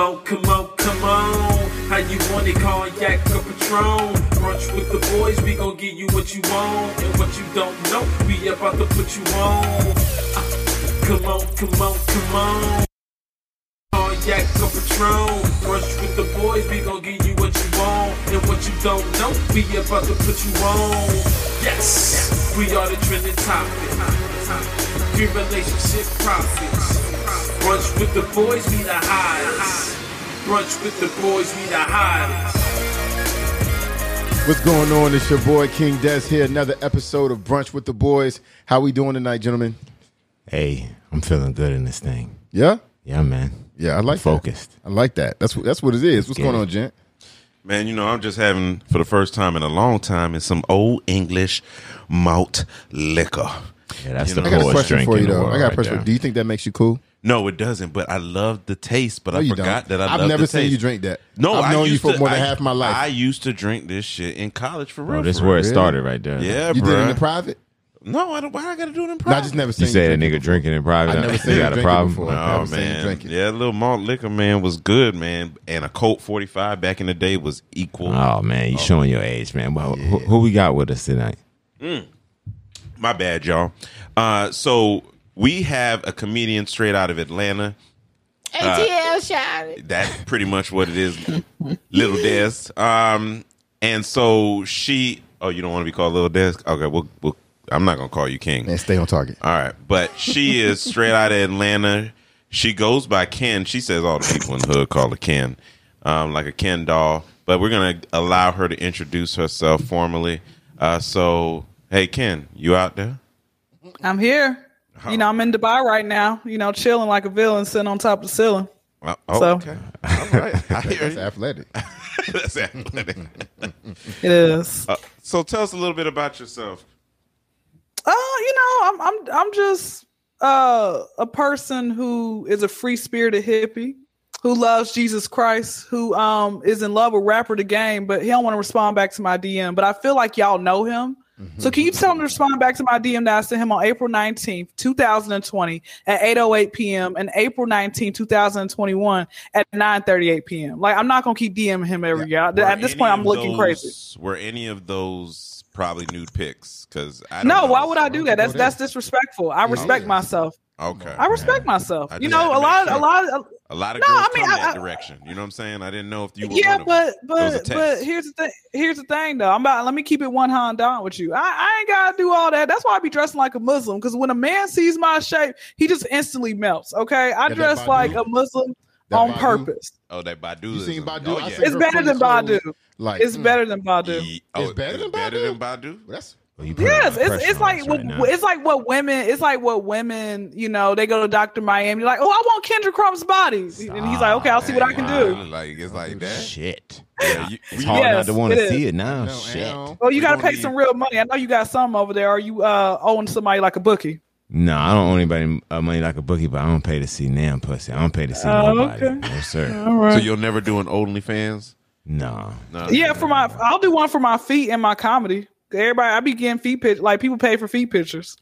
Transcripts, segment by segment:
on, come on, come on. How you want it, cognac or Patron? Brunch with the boys, we gon' give you what you want. And what you don't know, we about to put you on. Come on, come on, come on. Cognac or Patron. Brunch with the boys, we gon' give you what you want. And what you don't know, we about to put you on. Yes, we are the trending topic. Free relationship profits. Brunch with the boys, we the hottest. Brunch with the boys, we the hottest. What's going on? It's your boy King Des here. Another episode of Brunch with the Boys. How we doing tonight, gentlemen? Hey, I'm feeling good in this thing. Yeah, Yeah, man. yeah. I like that. Focused. I like that. That's what that's what it is. What's get going on, gent? Man, you know, I'm just having for the first time in a long time is some old English malt liquor. Yeah, that's You the know, I got a question drink for you though. I got a question. there. Do you think that makes you cool? No, it doesn't, but I love the taste, but No, I forgot don't. that I I've love never the seen taste. you drink that. No, I've known you for to- more than I- half my life. I used to drink this shit in college for real. Bro, this is for where it started right there. Yeah, you did it in the private? No, I don't. Why I got to do it in No, private? I just never seen You say a drink nigga before. drinking in private. I never seen you you got a drink problem? before. Oh Never seen you man, drink it. yeah, little malt liquor man was good, man, and a Colt 45 back in the day was equal. Oh man, you oh. showing your age, man. Well, who, who we got with us tonight? Mm. My bad, y'all. Uh, so we have a comedian straight out of Atlanta. ATL shot. That's pretty much what it is, Little Des. Um, and so she. Oh, you don't want to be called Little Des? Okay, well, well I'm not gonna call you King. Man, stay on target. All right, but she is straight out of Atlanta. She goes by Ken. She says all the people in the hood call her Ken, um, like a Ken doll. But we're gonna allow her to introduce herself formally. Uh, so, hey, Ken, you out there? I'm here. You know, I'm in Dubai right now. You know, chilling like a villain, sitting on top of the ceiling. Uh, oh, So- okay, all right. I hear That's you. athletic. That's athletic. It is. Uh, so, tell us a little bit about yourself. Uh, you know, I'm I'm I'm just uh a person who is a free spirited hippie who loves Jesus Christ, who um is in love with rapper the game, but he don't want to respond back to my DM. But I feel like y'all know him. So can you tell him to respond back to my DM that I sent him on April 19th, 2020 at 8:08 p.m. and April 19th, 2021 at 9:38 p.m. Like I'm not gonna keep DMing him every year. At this point, I'm looking those- crazy. Were any of those probably nude pics? Because I don't No, know. why would I do that? That's that's disrespectful. I respect yeah. myself. Okay, I respect myself. I you know, a lot, sure. a lot, of, a lot of No, girls I mean, come I- that I- direction. You know what I'm saying? I didn't know if you were yeah, but them. It was a but but here's the thing. Here's the thing, though. I'm about. Let me keep it one hand down with you. I, I ain't gotta do all that. That's why I be dressing like a Muslim. Because when a man sees my shape, he just instantly melts. Okay, I that dress Badu? like a Muslim That on Badu? purpose. oh, that Badu. You seen Badu? Oh, yeah. It's better than clothed. Badu. Like It's mm, better than Badu. Ye- oh, It's better than Badu. better Badu? than Badu. That's Well, you Yes, a lot of it's it's like what right it's like what women it's like what women you know they go to Doctor Miami like oh I want Kendra Crumb's body and he's like okay I'll see what I can do. Like it's like that. Shit. Yeah, you- It's you- hard Yes, not to want to see it now. No, Shit. ow. Oh, you We got to gonna pay need- some real money. I know you got some over there. Are you uh, owing somebody like a bookie? No, I don't owe anybody uh, money like a bookie, but I don't pay to see Nam pussy. I don't pay to see Oh, nobody. okay. No, sir. All right. So you'll never do an OnlyFans? No. No. yeah, for my, I'll do one for my feet and my comedy. Everybody, I be getting feet pic. Like people pay for feet pictures.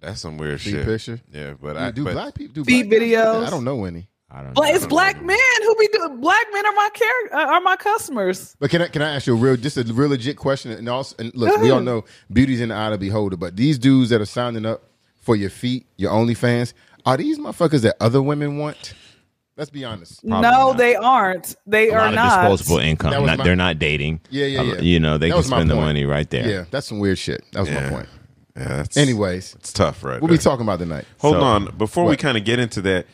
That's some weird Feet shit. picture? Yeah, but do, I do but black people do Feet black people? videos. I don't know any. I don't But know. it's black men who be doing. Black men are my care uh, are my customers. But can I can I ask you a real just a real legit question? And also, and look, we all know beauty's in the eye of the beholder. But these dudes that are signing up for your feet, your OnlyFans, are these motherfuckers that other women want? Let's be honest. Probably no, not. they aren't. They a are lot of not. disposable income. Not, my- they're not dating. Yeah, yeah, Uh, yeah. You know, they That can spend the money right there. Yeah, that's some weird shit. That was Yeah. my point. yeah, that's, Anyways, it's tough, right? what there. be talking about tonight? Hold So- on, before we kind of get into that,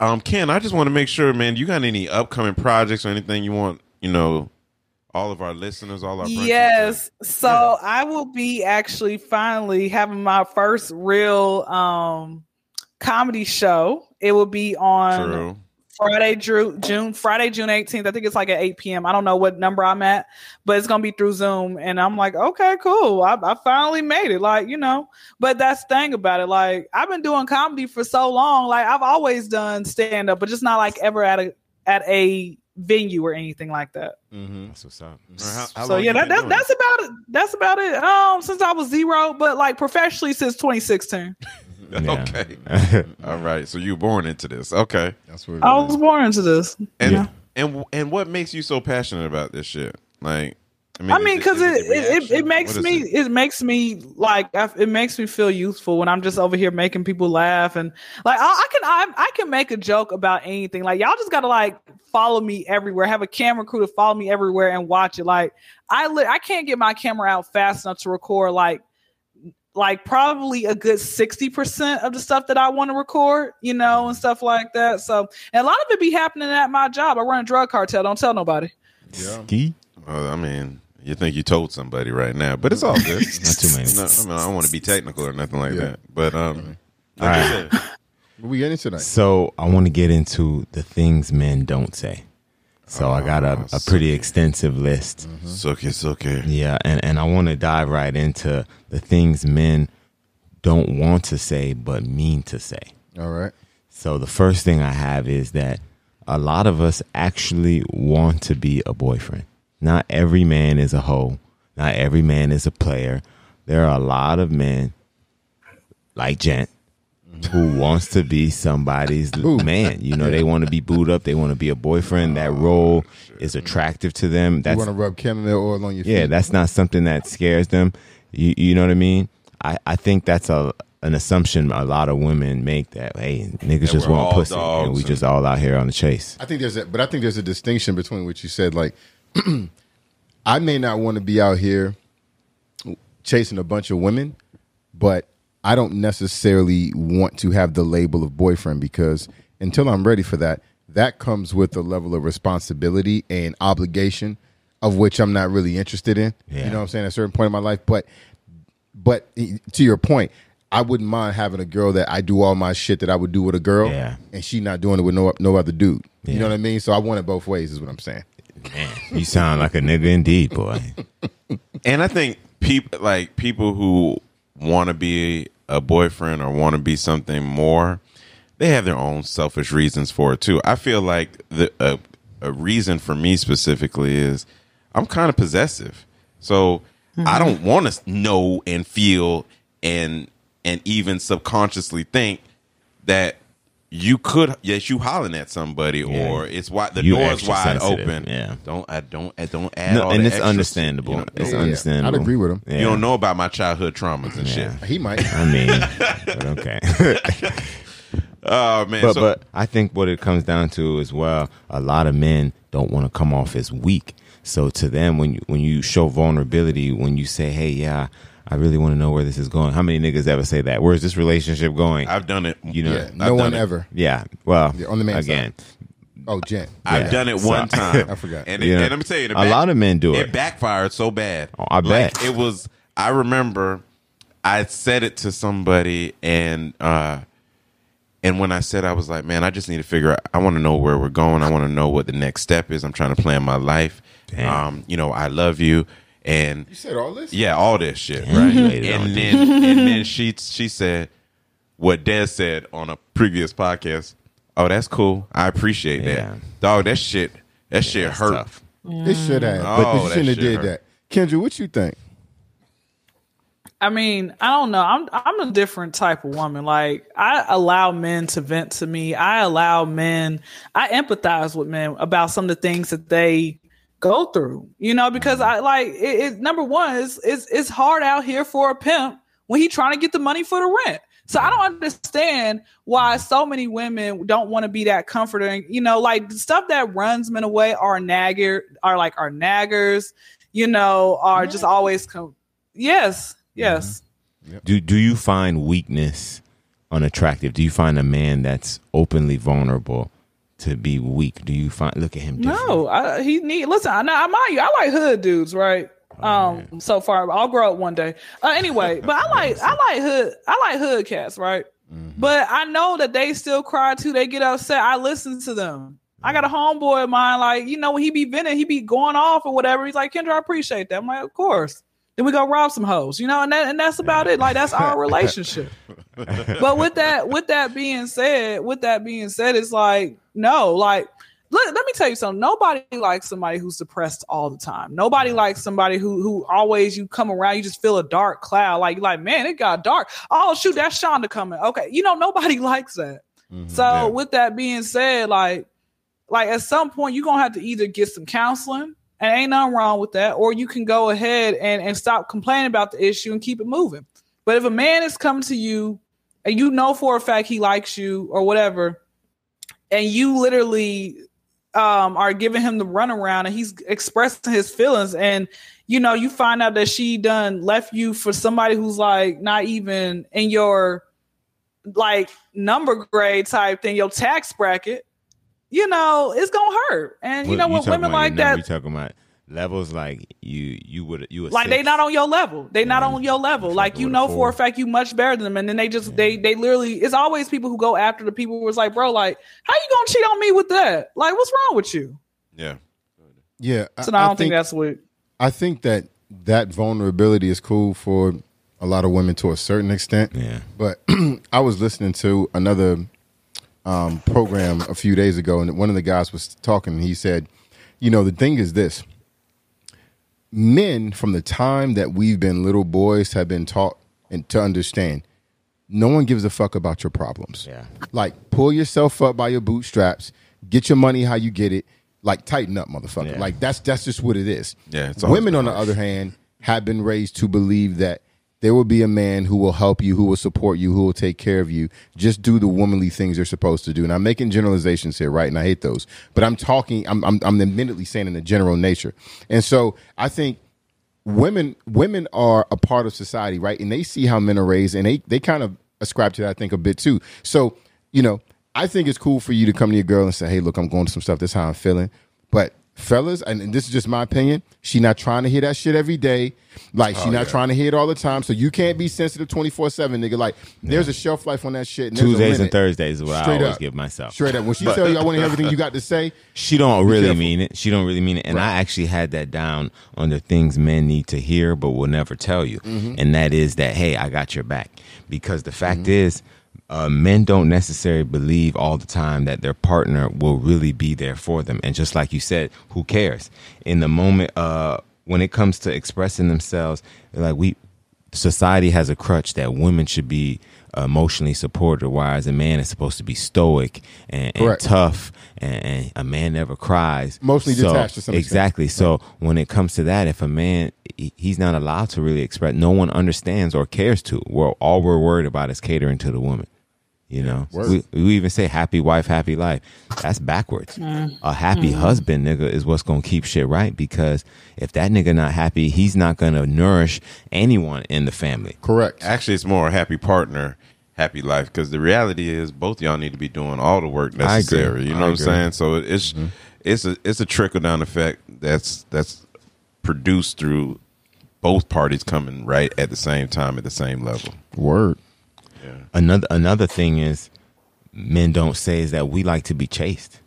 um, Ken, I just want to make sure, man, you got any upcoming projects or anything you want, you know, all of our listeners, all our Yes. So I will be actually finally having my first real um comedy show. It will be on True. Friday, Drew, June, Friday, June 18th. I think it's like at 8 p.m. I don't know what number I'm at, but it's gonna be through Zoom. And I'm like, okay, cool. I, I finally made it. Like, you know, but that's the thing about it. Like, I've been doing comedy for so long. Like, I've always done stand up, but just not like ever at a at a venue or anything like that. Mm-hmm. That's what's up. How- how so yeah, that, that that's about it. That's about it. Um, since I was zero, but like professionally since 2016. Okay. All right. So you were born into this. Okay. That's what. It I is. was born into this. And yeah. and and what makes you so passionate about this shit? Like, I mean, I mean, because it, it, it, it makes me it? it? makes me like I, it makes me feel useful when I'm just over here making people laugh and like I, I can I, I can make a joke about anything. Like y'all just gotta like follow me everywhere. Have a camera crew to follow me everywhere and watch it. Like I li- I can't get my camera out fast enough to record like like probably a good 60% of the stuff that I want to record, you know, and stuff like that. So, and a lot of it be happening at my job. I run a drug cartel. Don't tell nobody. Yeah. Ski? Well, I mean, you think you told somebody right now, but it's all good. Not too many. No, I mean, I don't want to be technical or nothing like Yeah. that. But um, All like I right. said, What we getting tonight? So I want to get into the things men don't say. So I got a, a pretty extensive list. suck it, suck it. Yeah, and, and I want to dive right into the things men don't want to say but mean to say. All right. So the first thing I have is that a lot of us actually want to be a boyfriend. Not every man is a hoe. Not every man is a player. There are a lot of men like Gent who mm-hmm. wants to be somebody's man. You know, they want to be booed up. They want to be a boyfriend. That oh, role is attractive to them. That's, You want to rub chamomile oil on your feet? yeah, that's not something that scares them. You you know what I mean? I, I think that's a an assumption a lot of women make that hey niggas That just want pussy and we and- just all out here on the chase. I think there's a, but I think there's a distinction between what you said. Like, I may not want to be out here chasing a bunch of women, but I don't necessarily want to have the label of boyfriend because until I'm ready for that, that comes with a level of responsibility and obligation of which I'm not really interested in. Yeah. You know what I'm saying? At a certain point in my life, but but to your point, I wouldn't mind having a girl that I do all my shit that I would do with a girl, Yeah. and she not doing it with no no other dude. You know what I mean? So I want it both ways, is what I'm saying. Man, you sound like a nigga indeed, boy. And I think people like people who want to be a boyfriend or want to be something more, they have their own selfish reasons for it too. I feel like the a, a reason for me specifically is I'm kind of possessive, so I mm-hmm. don't want to know and feel and and even subconsciously think that you could yes you hollering at somebody Yeah. or it's wide the You door's wide sensitive, open. yeah. Don't I don't I don't add No, all and the it's extras, understandable. you know? it's Yeah, yeah. understandable. I'd agree with him. Yeah. You don't know about my childhood traumas and shit. He might. I mean, but okay. Oh man, but so, but I think what it comes down to as well, a lot of men don't want to come off as weak. So to them, when you when you show vulnerability, when you say, "Hey, yeah, I really want to know where this is going," how many niggas ever say that? Where's this relationship going? I've done it. you know, Yeah, yeah. no I've one done it. ever. Yeah. Well, Yeah, on the man's again, Oh, Gent. I've Yeah. done it one So- time. I forgot. And, it, Yeah. and let me tell you, it A back- lot of men do It it. backfired so bad. Oh, I Like, bet. it was. I remember I said it to somebody, and uh, and when I said, I was like, man, I just need to figure out. I want to know where we're going. I want to know what the next step is. I'm trying to plan my life. Damn. Um, you know, I love you, and You said all this? Yeah, all this shit, Damn, right? you laid it on And then and then she she said what Des said on a previous podcast. Oh, that's cool. I appreciate Yeah. that. Dog, that shit that shit hurt. tough. It should have. Oh, but you that shouldn't have shit did hurt. that. Kendra, what you think? I mean, I don't know. I'm I'm a different type of woman. Like I allow men to vent to me. I allow men. I empathize with men about some of the things that they go through. You know, because mm-hmm. I like it. it number one is it's it's hard out here for a pimp when he trying to get the money for the rent. So I don't understand why so many women don't want to be that comforting. You know, like stuff that runs men away are nagger, are like are naggers. You know, are just always com- yes, mm-hmm. yes. Do do you find weakness unattractive? Do you find a man that's openly vulnerable to be weak? Do you find look at him different? No, I, he need listen. I, I mind you, I like hood dudes, right? Um, so far, I'll grow up one day. Uh, anyway, but I like I like hood I like hood cats, right? But I know that they still cry too. They get upset. I listen to them. I got a homeboy of mine, like you know, when he be venting, he be going off or whatever. He's like, Kendra, I appreciate that. I'm like, of course. Then we go rob some hoes, you know, and that, and that's about it. Like that's our relationship. but with that, with that being said, with that being said, it's like no, like Look, let me tell you something. Nobody likes somebody who's depressed all the time. Nobody likes somebody who who always you come around, you just feel a dark cloud. Like, like, man, it got dark. Oh, shoot, that's Shonda coming. Okay. You know, nobody likes that. Mm-hmm. So Yeah. with that being said, like, like at some point you're gonna have to either get some counseling, and ain't nothing wrong with that, or you can go ahead and, and stop complaining about the issue and keep it moving. But if a man is coming to you and you know for a fact he likes you or whatever, and you literally um, are giving him the runaround and he's expressing his feelings, and you know you find out that she done left you for somebody who's like not even in your like number grade type thing, your tax bracket, you know, it's gonna hurt. And you know what, women like that, talking about levels like you you would you would like they not on your level. They not on your level. Like Fucking you know for a fact you much better than them, and then they just they they literally. It's always people who go after the people who was like, bro, like how you gonna cheat on me with that? Like what's wrong with you? Yeah. Yeah. So no, I don't think, that's what. I think that that vulnerability is cool for a lot of women to a certain extent. Yeah. But I was listening to another um, program a few days ago, and one of the guys was talking. And he said, "You know, the thing is this: men, from the time that we've been little boys, have been taught and to understand, no one gives a fuck about your problems. Yeah. Like, pull yourself up by your bootstraps, get your money how you get it. Like, tighten up, motherfucker. Yeah. Like, that's that's just what it is. Yeah, it's Women, on the other hand, have been raised to believe that there will be a man who will help you, who will support you, who will take care of you. Just do the womanly things you're supposed to do. And I'm making generalizations here, right? And I hate those. But I'm talking. I'm I'm, I'm admittedly saying in a general nature. And so I think women women are a part of society, right? And they see how men are raised, and they they kind of ascribe to that, I think, a bit too. So you know, I think it's cool for you to come to your girl and say, "Hey, look, I'm going to some stuff. This is how I'm feeling." But fellas, and, and this is just my opinion, she not trying to hear that shit every day. Like she not trying to hear it all the time. So you can't be sensitive twenty four seven, nigga. Like there's a shelf life on that shit. and Tuesdays and. Thursdays is what I always up. give myself. Straight up. When she tell you I want to hear everything you got to say, She don't really careful. mean it. She don't really mean it. And I actually had that down on the things men need to hear but will never tell you. Mm-hmm. And that is that, hey, I got your back. Because the fact is, uh, men don't necessarily believe all the time that their partner will really be there for them. And just like you said, who cares? In the moment, uh, when it comes to expressing themselves, like we, society has a crutch that women should be emotionally supported, whereas a man is supposed to be stoic and, and tough, and, and a man never cries. Mostly So- detached to some extent. Exactly. So when it comes to that, if a man he- he's not allowed to really express, no one understands or cares to. We're all we're worried about is catering to the woman. You know, we, we even say happy wife, happy life. That's backwards. Mm-hmm. A happy mm-hmm. husband, nigga, is what's gonna keep shit right. Because if that nigga not happy, he's not gonna nourish anyone in the family. correct. Actually, it's more a happy partner, happy life. Because the reality is, both y'all need to be doing all the work necessary. You know I what I'm saying? So it's mm-hmm. it's a it's a trickle down effect that's that's produced through both parties coming right at the same time at the same level. Word. Another another thing is men don't say is that we like to be chased.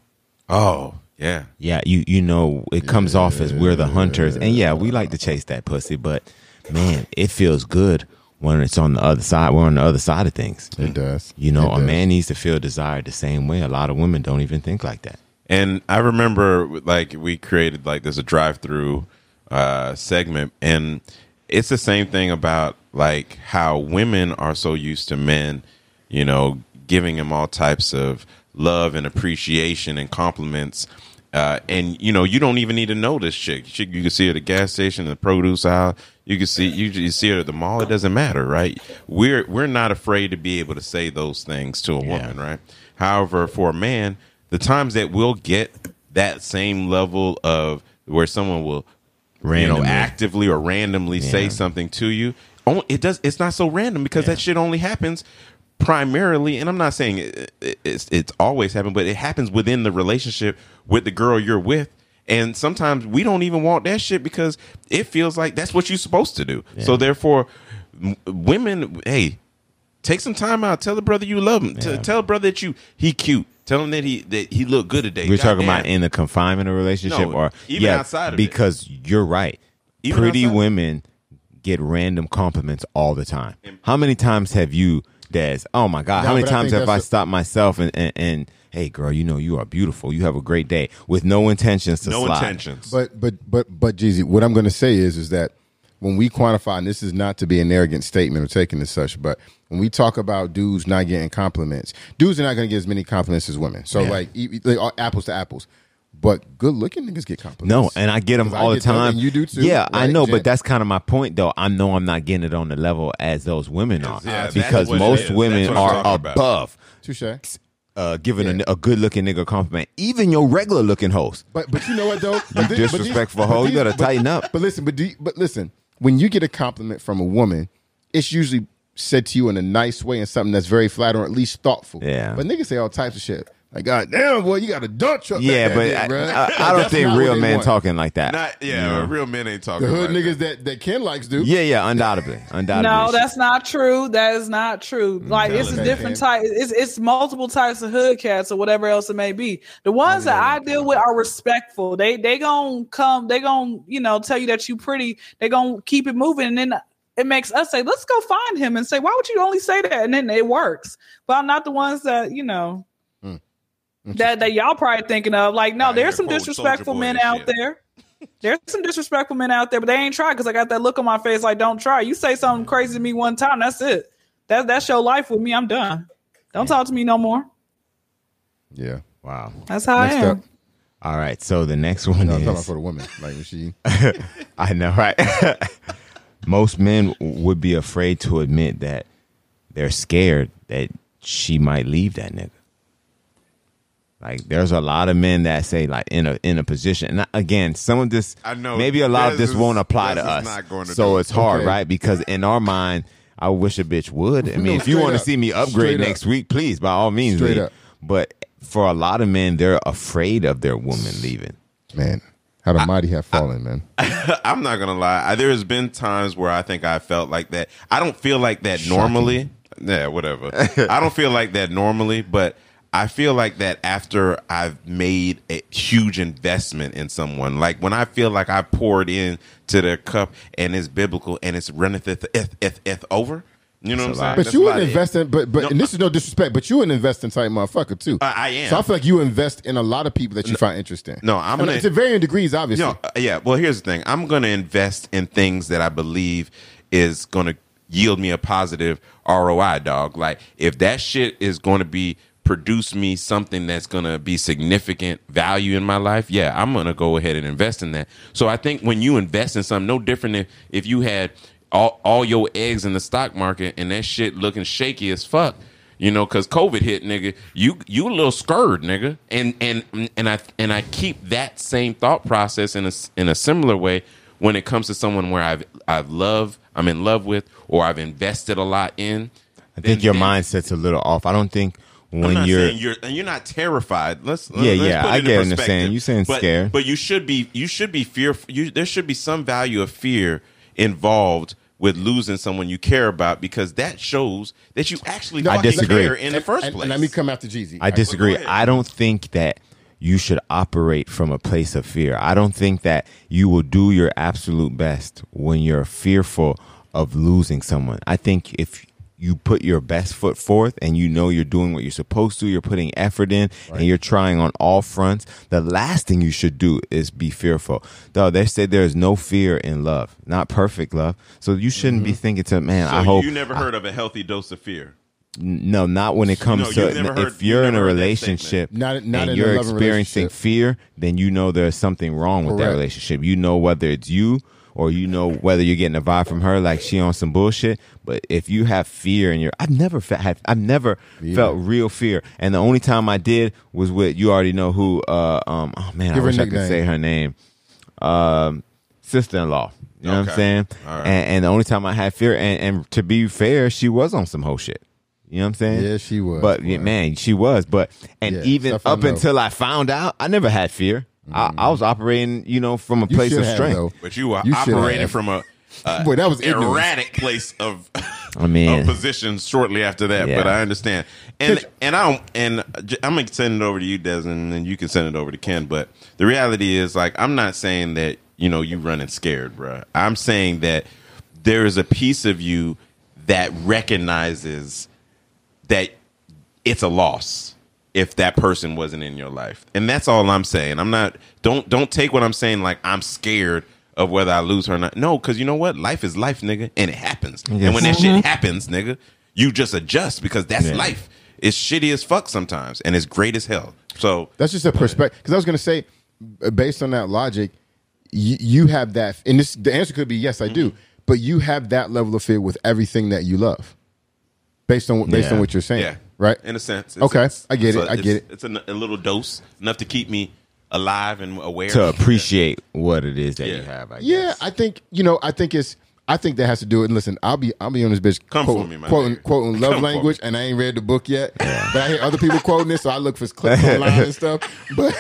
Oh yeah, Yeah, you you know it comes off as we're the hunters, and yeah, we like to chase that pussy, but man, it feels good when it's on the other side. We're on the other side of things. It does. You know, It a does. man needs to feel desired the same way. A lot of women don't even think like that. And I remember like we created like there's a drive through uh segment and it's the same thing about like how women are so used to men, you know, giving them all types of love and appreciation and compliments. Uh, and you know you don't even need to know this chick. She, you can see her at the gas station, the produce aisle. You can see you, you see her at the mall. It doesn't matter, right? We're we're not afraid to be able to say those things to a woman, right? However, for a man, the times that we'll get that same level of where someone will you Randomly. know actively or randomly say something to you. Oh, it does it's not so random because that shit only happens primarily and i'm not saying it, it, it's it's always happened but it happens within the relationship with the girl you're with. And sometimes we don't even want that shit because it feels like that's what you're supposed to do. So therefore m- women hey take some time out. Tell the brother you love him. T- tell the brother that you he cute tell him that he that he look good today We're talking Goddamn. about in the confinement of a relationship, No, or even yeah, outside of it. because you're right. Even Pretty outside. women get random compliments all the time. How many times have you Des. Oh my God, No, how many but I times think have I that's a- stopped myself and, and and hey, girl, you know you are beautiful. You have a great day with no intentions to No slide. intentions. But but but but Jeezy, what I'm going to say is is that when we quantify, and this is not to be an arrogant statement or taken as such, but when we talk about dudes not getting compliments, dudes are not going to get as many compliments as women. So Yeah. like, like uh, apples to apples. But good looking niggas get compliments. No, and I get them 'Cause I all the get them, time. and you do too, Yeah, I know, Gent? but that's kind of my point, though. I know I'm not getting it on the level as those women are Yeah, because most women That's what I'm are talking about. above touche. uh, giving a, a good looking nigga compliment. Even your regular looking host. But but you know what though? You But thi- disrespectful hoe. You gotta but- tighten up. But listen, but do you- but listen, when you get a compliment from a woman, it's usually said to you in a nice way and something that's very flattering, or at least thoughtful. Yeah. But niggas say all types of shit. Like, God damn, boy, you got a dump truck. Yeah, back but there, I, bruh." I, I don't think real men want. talking like that. Not yeah, You real men ain't talking. The hood like niggas that. that, that Ken likes do. Yeah, yeah, undoubtedly, undoubtedly. No, that's not true. That is not true. Mm-hmm. Like it's a different Ken. type. It's it's multiple types of hood cats or whatever else it may be. The ones that I deal with are respectful. They they gonna come. They gonna you know tell you that you pretty. They gonna keep it moving, and then it makes us say, let's go find him and say, why would you only say that? And then it works. But I'm not the ones that you know. That, that y'all probably thinking of like no there's some disrespectful men out shit. there there's some disrespectful men out there, but they ain't try because I got that look on my face like, don't try. You say something mm-hmm. crazy to me one time, that's it. That that's your life with me. I'm done. Don't talk to me no more. Yeah. wow. That's how Next I am. up. All right, so the next one No, I'm talking about is for the woman. Like she I know, right? Most men would be afraid to admit that they're scared that she might leave that nigga. Like, there's a lot of men that say, like, in a in a position. And again, some of this, I know. maybe a lot of This this is- won't apply this to us. not going to so it's hard, Okay. right? Because in our mind, I wish a bitch would. I mean, if you want to see me upgrade Straight up. next week, please, by all means, Straight leave. up. But for a lot of men, they're afraid of their woman leaving. man, how the mighty have fallen, man. I'm not gonna lie. I, there has been times where I think I felt like that. I don't feel like that normally. Yeah, whatever. I don't feel like that normally, but I feel like that after I've made a huge investment in someone. Like when I feel like I poured in to their cup and it's biblical and it's runneth it, it, it, it over. You know what I'm saying? But That's you a would invest in, but but No, and this is no disrespect, but you an investing type motherfucker too. I- I am. So I feel like you invest in a lot of people that you find interesting. No, I'm And gonna- to varying degrees, obviously. No, uh, yeah. Well, here's the thing. I'm going to invest in things that I believe is going to yield me a positive ROI, dog. Like if that shit is going to be produce me something that's going to be significant value in my life, yeah, I'm going to go ahead and invest in that. So I think when you invest in something, no different than if you had all, all your eggs in the stock market and that shit looking shaky as fuck. You know, because COVID hit, nigga. You you a little scared, nigga. And and and I and I keep that same thought process in a in a similar way when it comes to someone where I've I've love I'm in love with or I've invested a lot in. I think your mindset's a little off. I don't think when not you're saying you're and you're not terrified. Let's Yeah, let's yeah, put it I get what you're saying. You saying but, scared. but you should be you should be fearful. You, there should be some value of fear involved with losing someone you care about because that shows that you actually No, I disagree. care in the first and, place. and let me come after Jeezy. I disagree. I don't think that you should operate from a place of fear. I don't think that you will do your absolute best when you're fearful of losing someone. I think if you put your best foot forth and you know you're doing what you're supposed to, you're putting effort in and you're trying on all fronts, the last thing you should do is be fearful. Though they say there is no fear in love, not perfect love. So you shouldn't be mm-hmm. thinking to, man, so I hope you never heard of a healthy dose of fear. no, not when it comes No, to heard- if you're you've in a never heard that relationship Not- not and in you're loving experiencing fear, then you know there's something wrong with that relationship. You know whether it's you or you know whether you're getting a vibe from her like she on some bullshit. But if you have fear and you're, I've never fe- had, I've never felt real fear, and the only time I did was with you already know who. Uh, um, oh man, Give I wish I could say her name. Um, sister-in-law. You know what I'm saying? Right. And, and the only time I had fear, and, and to be fair, she was on some whole shit. You know what I'm saying? Yeah, she was, But yeah, man, she was. But and Yeah, even stuff I up until I found out, I never had fear. I, I was operating, you know, from a You place should of have, strength. though. But you are You should operating have. from a, a Boy, that was ignorance. erratic place of I mean- of position shortly after that. Yeah. But I understand, and and I don't, and j- I'm gonna send it over to you, Desmond, and then you can send it over to Ken. But the reality is, like, I'm not saying that you know you running scared, bruh. I'm saying that there is a piece of you that recognizes that it's a loss if that person wasn't in your life. And that's all I'm saying. I'm not don't don't take what I'm saying like I'm scared of whether I lose her or not. No, because you know what? Life is life, nigga, and it happens. And when that shit mm-hmm. happens, nigga, you just adjust because that's Yeah. life. It's shitty as fuck sometimes, and it's great as hell. So That's just a perspective. Because I was going to say, uh, based on that logic, you, you have that, and this the answer could be yes, I do. Mm-hmm. But you have that level of fear with everything that you love, based on based Yeah. on what you're saying, yeah, right? In a sense, Okay, I get it, I it's- get it. It's a, a little dose enough to keep me alive and aware. to appreciate what it is that Yeah. you have. I Yeah, guess. I think you know. I think it's. I think that has to do it. And listen, I'll be I'll be on this bitch Come for quoting, me, my quoting, nigga. quoting love Come language, and I ain't read the book yet. But I hear other people quoting this, so I look for clips online and stuff. But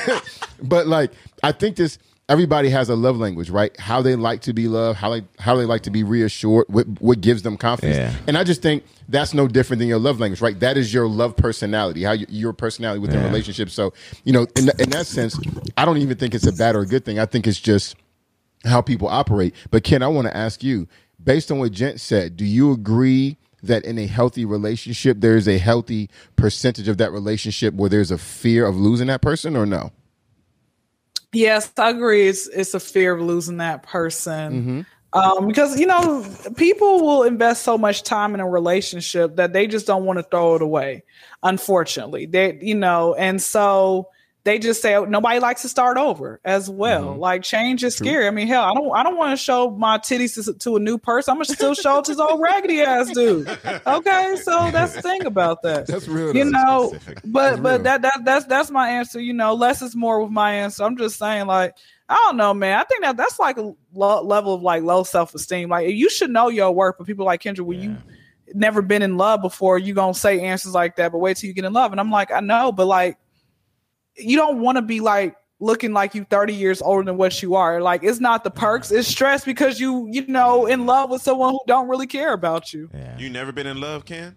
but like I think this everybody has a love language, right? How they like to be loved, how they how they like to be reassured, what what gives them confidence. Yeah. And I just think that's no different than your love language, right? That is your love personality, how you, your personality within Yeah. relationships. So you know, in, in that sense, I don't even think it's a bad or a good thing. I think it's just how people operate. But Ken, I want to ask you, based on what Gent said, do you agree that in a healthy relationship there is a healthy percentage of that relationship where there's a fear of losing that person or no? Yes, I agree. It's it's a fear of losing that person. Um, because you know, people will invest so much time in a relationship that they just don't want to throw it away. Unfortunately, they you know, and so they just say oh, nobody likes to start over as well. Mm-hmm. Like change is scary. I mean, hell, I don't I don't want to show my titties to, to a new person. I'm gonna still show it to this old raggedy ass dude. Okay, so that's the thing about that. That's real, You know, Specific. but but real. that that that's that's my answer. You know, less is more with my answer. I'm just saying, like, I don't know, man. I think that that's like a lo- level of like low self esteem. Like, you should know your worth. But people like Kendra, when you never been in love before, you gonna say answers like that. But wait till you get in love, and I'm like, I know, but like, you don't want to be like looking like you 30 years older than what you are. Like, it's not the perks. It's stress because you you know in love with someone who don't really care about you. Yeah. you never been in love, Ken?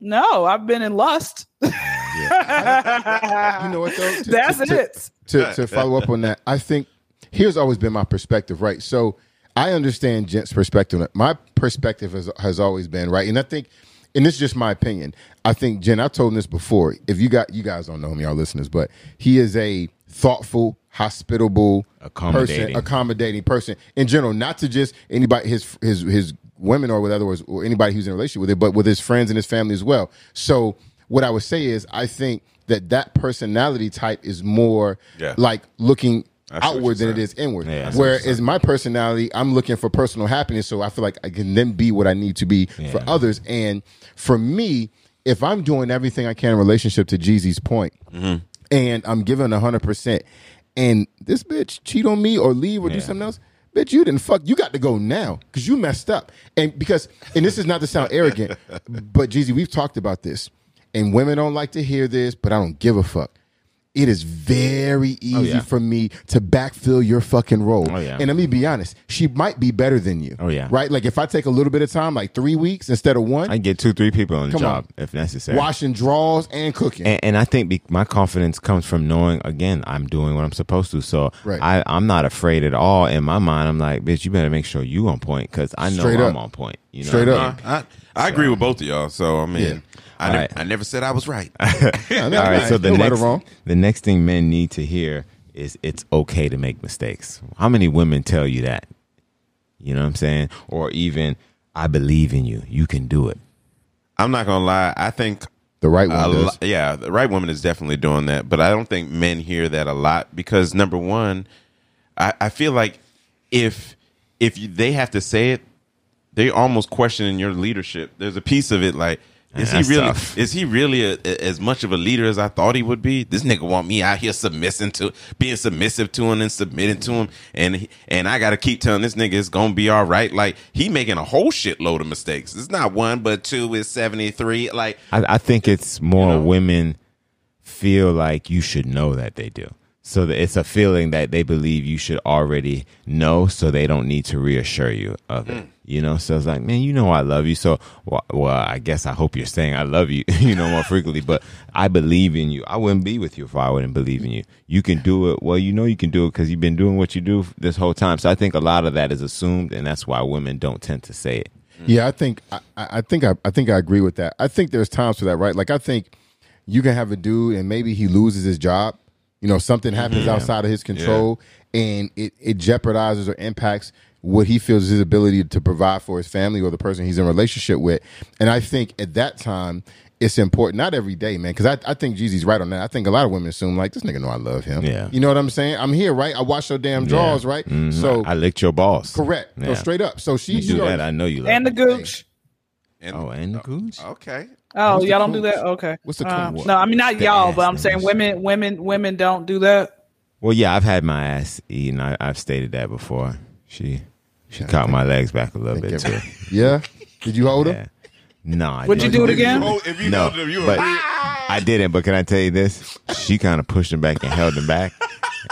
No, I've been in lust. You know what though? To- That's to- to- it. to, to follow up on that, I think here's always been my perspective, right? So I understand Gent's perspective. My perspective has, has always been, right? And I think, and this is just my opinion, I think, Gent, I've told him this before. If you got, you guys don't know him, y'all listeners, but he is a thoughtful, hospitable, Accommodating. person, accommodating person in general, not to just anybody, his, his, his women or with other words, or anybody who's in a relationship with it, but with his friends and his family as well. So what I would say is, I think that that personality type is more Yeah. like looking What outward than it is inward. Yeah, Whereas my personality, I'm looking for personal happiness, so I feel like I can then be what I need to be for others. And for me, if I'm doing everything I can in relationship to Jeezy's point, Mm-hmm. and I'm giving hundred percent, and this bitch cheat on me or leave or do something else. Bitch, you didn't fuck. You got to go now because you messed up. And because, and this is not to sound arrogant, but Jeezy, we've talked about this, and women don't like to hear this, but I don't give a fuck. It is very oh, easy Oh, yeah. for me to backfill your fucking role. Oh, yeah. And let me be honest, she might be better than you. Oh, yeah. Right? Like if I take a little bit of time, like three weeks instead of one, I get two, three people on the job on. if necessary. washing drawers and cooking. and, and I think be, my confidence comes from knowing again I'm doing what I'm supposed to. So Right. I I'm not afraid at all. In my mind, I'm like, bitch, you better make sure you on point because I know Straight I'm up. on point. You know, Straight what I up. mean? I, I agree with both of y'all. So I mean, Yeah. I, ne- right. I never said I was right. All right, so the no right next wrong. the next thing men need to hear is it's okay to make mistakes. How many women tell you that? You know what I'm saying? Or even I believe in you. You can do it. I'm not gonna lie. I think The right one a does. lo- yeah, the right woman is definitely doing that, but I don't think men hear that a lot because number one, I, I feel like if if you, they have to say it, they almost questioning your leadership. There's a piece of it like. Is That's he really? tough. Is he really a, a- as much of a leader as I thought he would be? This nigga want me out here submissing to, being submissive to him and submitting to him, and he, and I got to keep telling this nigga it's gonna be all right. Like he making a whole shitload of mistakes. It's not one, but two. It's seventy three. Like I, I think it's more know? women feel like you should know that they do. So it's a feeling that they believe you should already know, so they don't need to reassure you of it. Mm. You know, so it's like, man, you know, I love you. So, well, well, I guess I hope you're saying I love you, you know, more frequently. But I believe in you. I wouldn't be with you if I wouldn't believe in you. You can do it. Well, you know, you can do it because you've been doing what you do this whole time. So I think a lot of that is assumed, and that's why women don't tend to say it. Mm. Yeah, I think I, I I think I, I think I agree with that. I think there's times for that, right? Like I think you can have a dude and maybe he loses his job. You know, something happens outside of his control and it, it jeopardizes or impacts what he feels is his ability to provide for his family or the person he's in relationship with. And I think at that time it's important, not every day, man, because I, I think Jeezy's right on that. I think a lot of women assume like this nigga know I love him. Yeah. You know what I'm saying? I'm here, right? I watch your damn drawers, Yeah. right? Mhm. So I licked your balls. correct. No, Yeah. straight up. So she, You do that, I know you love And the it. gooch. And, Oh, and the gooch. Okay. Oh, What's y'all don't do that. Okay. What's the Uh, cooch? no, I mean not The y'all, but I'm saying women, women, women don't do that. Well, yeah, I've had my ass eaten. I, I've stated that before. She she caught my legs back a little bit too. Yeah. Did you hold him? Yeah. No, I Would you didn't. do it again? Oh, if you No, held him, you but I didn't. But can I tell you this? She kind of pushed him back and held him back,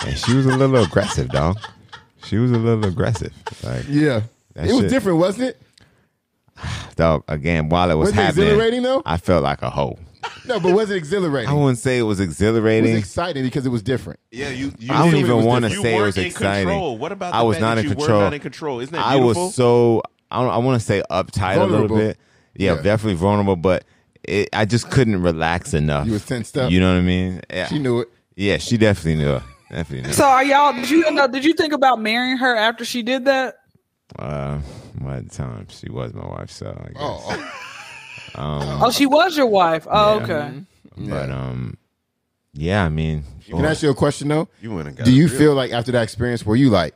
and she was a little aggressive, dog. She was a little aggressive. Like, Yeah. That it was shit- different, wasn't it? Dog. Again, while it was Wasn't it happening, exhilarating, though? I felt like a hoe. No, but was it exhilarating? I wouldn't say it was exhilarating. it was exciting because it was different. yeah, you. you I don't even want to say it was in exciting. Control. What about? The I was not in you control. Were not in control. Isn't that I was so I I want to say uptight a little bit. Yeah, Yeah. definitely vulnerable, but it, I just couldn't relax enough. You were tensed up. You know what I mean? Yeah, She knew it. yeah, she definitely knew. it. Definitely knew. So are y'all? Did you end up? Did you think about marrying her after she did that? uh, at the time, she was my wife, so I guess. Oh, Oh, she was your wife. Oh, Yeah. okay. But um, yeah, I mean, can I ask you a question though? You went and got Do you real. feel like after that experience, were you like,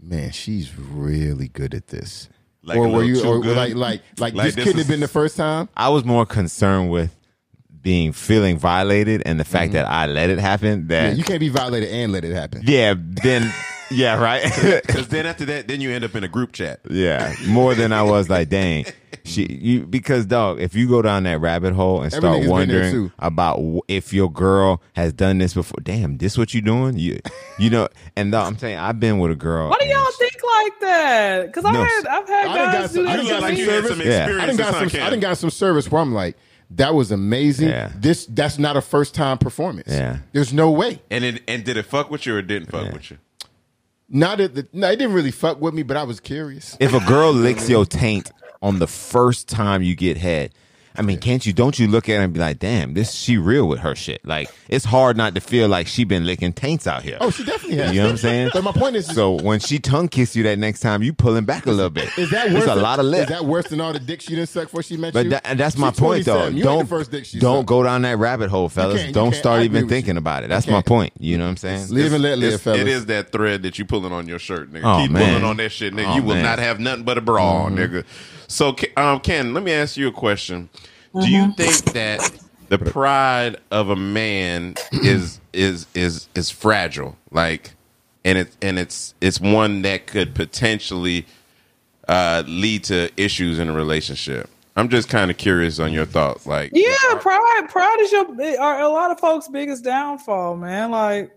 man, she's really good at this, Like or were you, or good? like, like, like, Like this this couldn't is- have been the first time? I was more concerned with being feeling violated and the fact that I let it happen. Mm-hmm. Yeah, That you can't be violated and let it happen. yeah, then yeah, right. Because then after that, then you end up in a group chat. Yeah, more than I was like, dang. She, you, because dog, if you go down that rabbit hole and Every start been there, wondering too. about w- if your girl has done this before, damn, this what you doing? You, you know, and dog, I'm saying I've been with a girl. Why do and y'all she- think like that? Because I No. had I've had I done got guys some- do I that. done You got to like me. you had some Yeah. I didn't got some. I done got some service where I'm like, that was amazing. Yeah. This that's not a first time performance. Yeah. there's no way. And it, and did it fuck with you or it didn't fuck with you? Not that the, no, it didn't really fuck with me, but I was curious. If a girl licks your taint on the first time you get head, I mean, can't you? Don't you look at her and be like, "Damn, this she real with her shit." Like, it's hard not to feel like she been licking taints out here. Oh, she definitely has. you know what I'm saying? But my point is, So when she tongue kiss you that next time, you pulling back a little bit. is that worse? It's a than, lot of lip. Is that worse than all the dicks she didn't suck before she met But you? that, that's my She's point, though. You Don't first dick she don't sucked. go down that rabbit hole, fellas. can't, you don't start even thinking you. about it. That's my point. You know what I'm saying? Live and let live, It's- fellas. It is that thread that you pulling on your shirt, nigga. Oh, Keep man. pulling on that shit, nigga. Oh, you will man. not have nothing but a bra on, nigga. So, um, Ken, let me ask you a question. Do you think that the pride of a man is is is is fragile? Like, and it and it's it's one that could potentially uh, lead to issues in a relationship. I'm just kind of curious on your thoughts. Like, Yeah, pride. Pride is your are a lot of folks' biggest downfall, man. Like,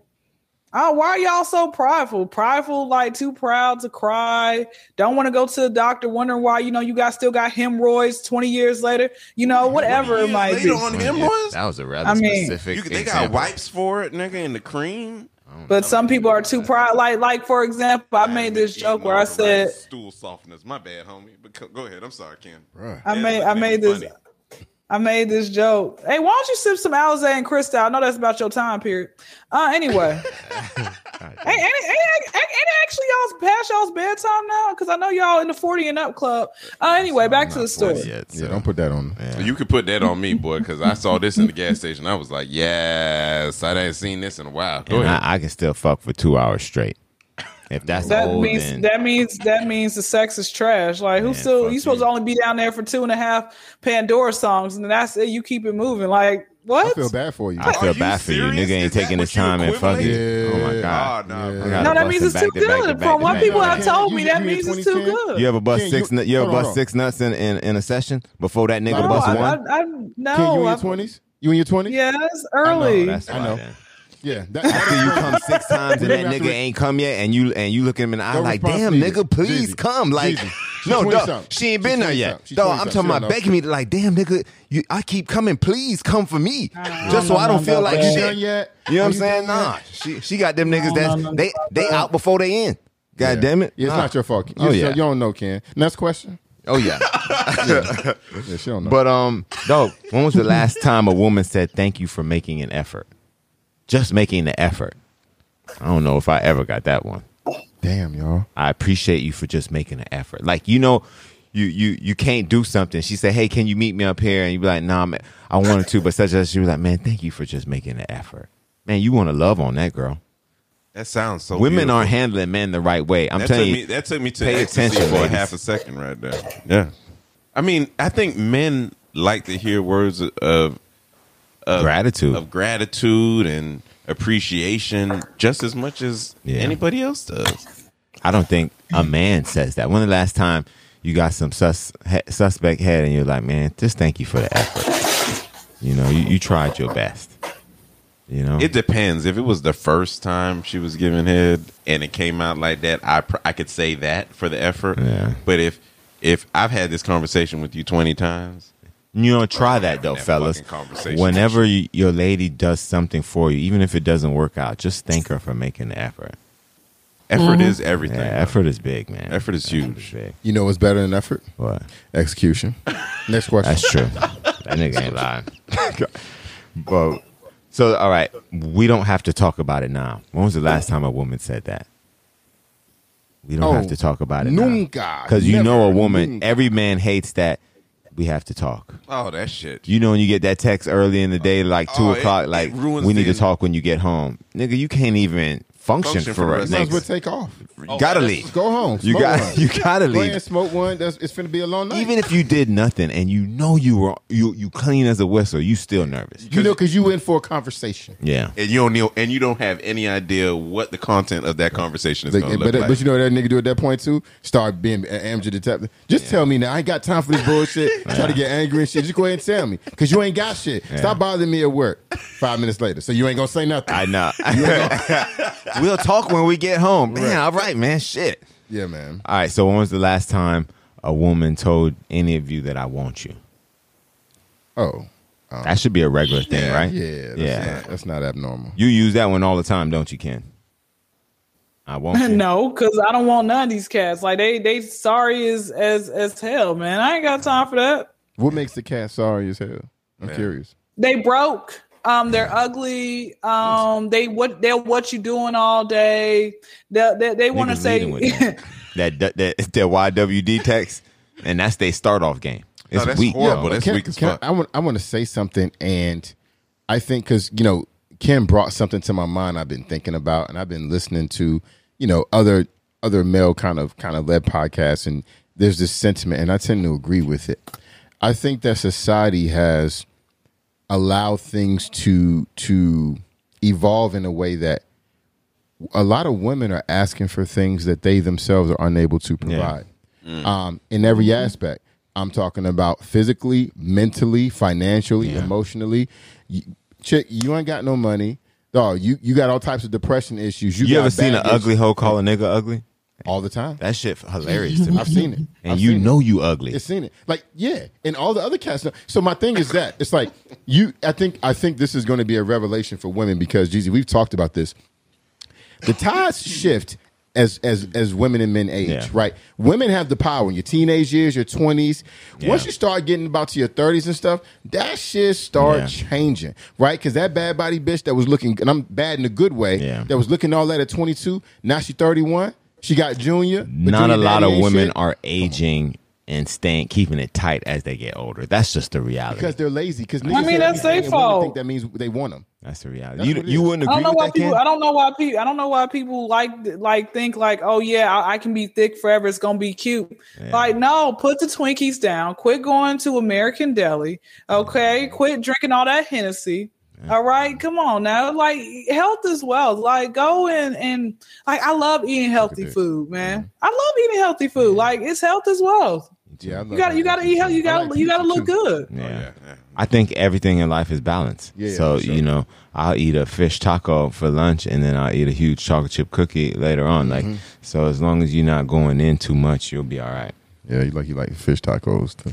oh, why are y'all so prideful? Prideful, like too proud to cry. Don't want to go to the doctor, wondering why you know you guys still got hemorrhoids twenty years later. You know, whatever it years might later be. on hemorrhoids? That was a rather I mean- specific. You, they got wipes for it, nigga, in the cream. But some people are too proud. Like, like for example, I made this joke where I said, stool softness. My bad, homie. But go ahead. I'm sorry, Ken. I made, I made this. I made this joke. Hey, why don't you sip some Alizé and Cristal? I know that's about your time period. Uh, anyway. hey, ain't, ain't, ain't, ain't actually y'all's past y'all's bedtime now? Because I know y'all in the 40 and up club. Uh, anyway, back to the story. Yet, yeah, don't put that on. You could put that on me, boy, because I saw this in the gas station. I was like, yes, I ain't seen this in a while. Go And ahead. I, I can still fuck for two hours straight. If that's That old, means then that means that means the sex is trash. Like who's still fuck you supposed to only be down there for two and a half Pandora songs, and that's it. You keep it moving. Like what? I feel bad for you. I feel Are you bad for you. Nigga ain't Is taking his time and fucking. equivalating? Oh my god. Oh, no, Yeah. No, that means it's back too to back to good. back From what back. people have told you- me, you that in means 20s, it's too good. You ever bust Ken, six? you- nut you ever bust six nuts in, in, in a session before that nigga No, bust I, one? I, I, Ken, you no, in your twenties? You in your twenties? yeah, it's early. That's I know. then. Yeah. That, After you come six times and that nigga ain't come yet, and you and you look him in the eye No like, damn, nigga, please Jeezy. come. Like, no, 20 dog, she ain't been there yet. something. She's Dog, I'm talking about begging me to like, damn, nigga, you, I keep coming. Please come for me, just so I don't feel like no. You shit. yet? You know what I'm saying? Nah, she she got them niggas No, that's no, no, they they out before they in. God Yeah. damn it! Yeah, it's Nah. not your fault. Oh You- yeah. You don't know, Ken. Next question. Oh yeah. Yeah, she don't know. But um, dog, when was the last time a woman said thank you for making an effort? Just making the effort. I don't know if I ever got that one. damn, y'all. I appreciate you for just making an effort. Like you know, you you you can't do something. She said, "Hey, can you meet me up here?" And you be like, "Nah, man, I wanted to, but such as she was like, man, thank you for just making the effort. Man, you want to love on that girl. That sounds so. Women beautiful. aren't handling men the right way. I'm that telling you, me that took me to pay attention, for ladies. half a second right there. Yeah, I mean, I think men like to hear words of of Gratitude. of gratitude and appreciation just as much as Yeah. anybody else does. I don't think a man says that. When the last time you got some sus, suspect head and you're like, man, just thank you for the effort. You know, you, you tried your best. You know, It depends. If it was the first time she was giving head and it came out like that, I pr- I could say that for the effort. Yeah. But if if I've had this conversation with you twenty times, You don't try that though, that fellas. Whenever you, your lady does something for you, even if it doesn't work out, just thank her for making the effort. effort mm-hmm. is Yeah, everything. effort is big, man. Effort is huge. big. You know what's better than effort? What? Execution. Next question. That's true. that nigga ain't lying. but so, all right, we don't have to talk about it now. When was the last time a woman said that? We don't Oh, have to talk about it nunca. because you know a woman. Nunca. Every man hates that. We have to talk. Oh, that shit. You know when you get that text early in the day, like two Oh, o'clock, it like ruins we need the- to talk when you get home, nigga. You can't even function, Function for, for the it. Might as well take off. You gotta oh, leave. Go home. You got. one. You gotta Go leave. and smoke one. That's, it's finna be a long night. Even if you did nothing and you know you were you you clean as a whistle, you still nervous. you know, because you in for a conversation. Yeah. and you don't know, and you don't have any idea what the content of that conversation is Like, going to but, look uh, like. but you know what that nigga do at that point too? Start being an amateur detective. Just tell me now. I ain't got time for this bullshit. Try to get angry and shit. Just go ahead and tell me. Because you ain't got shit. Stop bothering me at work. Five minutes later. So you ain't going to say nothing. I know. we'll talk when we get home. Man, all right, man. Shit. yeah, man. All right. So when was the last time a woman told any of you that I want you? Oh. Um, that should be a regular thing, Yeah. right? Yeah. That's, Yeah. Not, that's not abnormal. You use that one all the time, don't you, Ken? I want you. No, because I don't want none of these cats. Like they they sorry as as as hell, man. I ain't got time for that. What makes the cat sorry as hell? I'm Man. curious. They broke. Um, they're ugly. Um, they what they're what you doing all day. They they, they want to say that. that that that, that YWD text, and that's their start off game. It's that's weak. horrible. dog. That's Can- weak as can- fuck. I want I want to say something, and I think because you know Ken brought something to my mind. I've been thinking about, and I've been listening to you know other other male kind of kind of led podcasts, and there's this sentiment, and I tend to agree with it. I think that society has allowed things to to evolve in a way that a lot of women are asking for things that they themselves are unable to provide um, in every aspect. I'm talking about physically, mentally, financially, Yeah. emotionally. You, chick, you ain't got no money. Dog, you, you got all types of depression issues. You, You, ever seen an ugly hoe call a nigga ugly? All the time? That shit hilarious to me. I've seen it. and I've you seen it. know you ugly. I've seen it. Like, yeah. And all the other cats. know- So my thing is that it's like you I think I think this is going to be a revelation for women because Jeezy, we've talked about this. The tides shift as as as women and men age, Yeah. right? Women have the power in your teenage years, your twenties. Once you start getting about to your thirties and stuff, that shit start Yeah. changing, right? Because that bad body bitch that was looking, and I'm bad in a good way, Yeah. that was looking all that at 22. Now she 31. She got junior. Not a lot of women shit. are aging and staying keeping it tight as they get older. That's just the reality. Because they're lazy. Because I mean, that's their Think that means they want them. That's the reality. That's You you wouldn't I agree don't know with why that, people. Ken? I don't know why people. I don't know why people like like think like, oh yeah, I, I can be thick forever. It's gonna be cute. Like no, put the Twinkies down. Quit going to American Deli. Mm-hmm. Okay, quit drinking all that Hennessy. All right, come on now. Like health is wealth. Like go and and like I love eating healthy food, man. I love eating healthy food. Like it's health as wealth. Yeah, I love You got to you got to eat healthy. You got to like you got to look too. good. Yeah. yeah, yeah. I think everything in life is balance. Yeah, so for sure. you know, I'll eat a fish taco for lunch, and then I'll eat a huge chocolate chip cookie later on. Mm-hmm. Like, so as long as you're not going in too much, you'll be all right. Yeah, you like you like fish tacos too.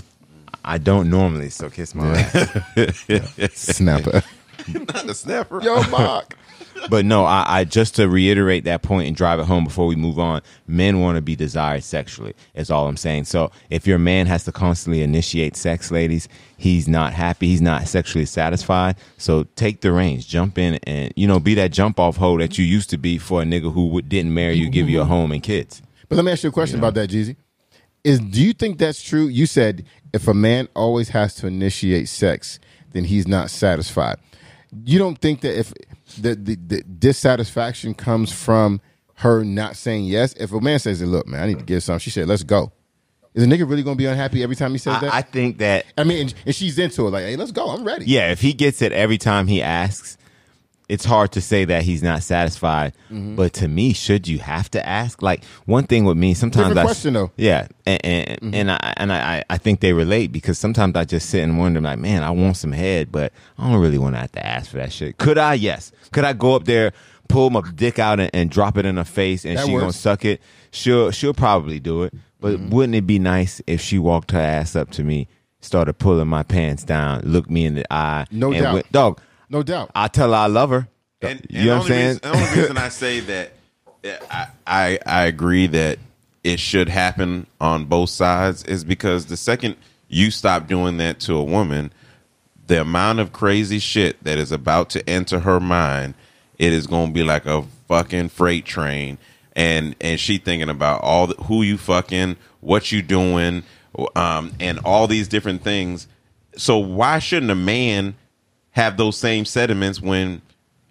I don't normally, so kiss my ass. Snapper. Not the snapper. Yo, Mark. but no, I, I just to reiterate that point and drive it home before we move on. Men want to be desired sexually. Is all I'm saying. So if your man has to constantly initiate sex, ladies, he's not happy. He's not sexually satisfied. So take the reins, jump in, and you know, be that jump off hole that you used to be for a nigga who didn't marry you, give you a home and kids. But let me ask you a question about that, Jeezy. Is do you think that's true? You said if a man always has to initiate sex, then he's not satisfied. You don't think that if the, the, the dissatisfaction comes from her not saying yes? If a man says, "Look, man, I need to get some," she said, "Let's go." Is a nigga really gonna be unhappy every time he says that? I, I think that I mean, and, and she's into it. Like, hey, let's go. I'm ready. yeah, if he gets it every time he asks, it's hard to say that he's not satisfied. Mm-hmm. But to me, should you have to ask? Like one thing with me, sometimes Different I question, though. Mm-hmm. Yeah, and and, and I and I I think they relate because sometimes I just sit and wonder, like, man, I want some head, but I don't really want to have to ask for that shit. Could I? Yes. Could I go up there, pull my dick out and, and drop it in her face, and That she gonna suck it? She'll she'll probably do it. But Mm-hmm. wouldn't it be nice if she walked her ass up to me, started pulling my pants down, looked me in the eye, No and doubt. went, dog? No doubt. I tell her I love her. And, you and know what I'm saying? Reason, the only reason I say that I, I I agree that it should happen on both sides is because the second you stop doing that to a woman, the amount of crazy shit that is about to enter her mind, it is going to be like a fucking freight train. And and she thinking about all the, who you fucking, what you doing, um, and all these different things. So why shouldn't a man have those same sentiments when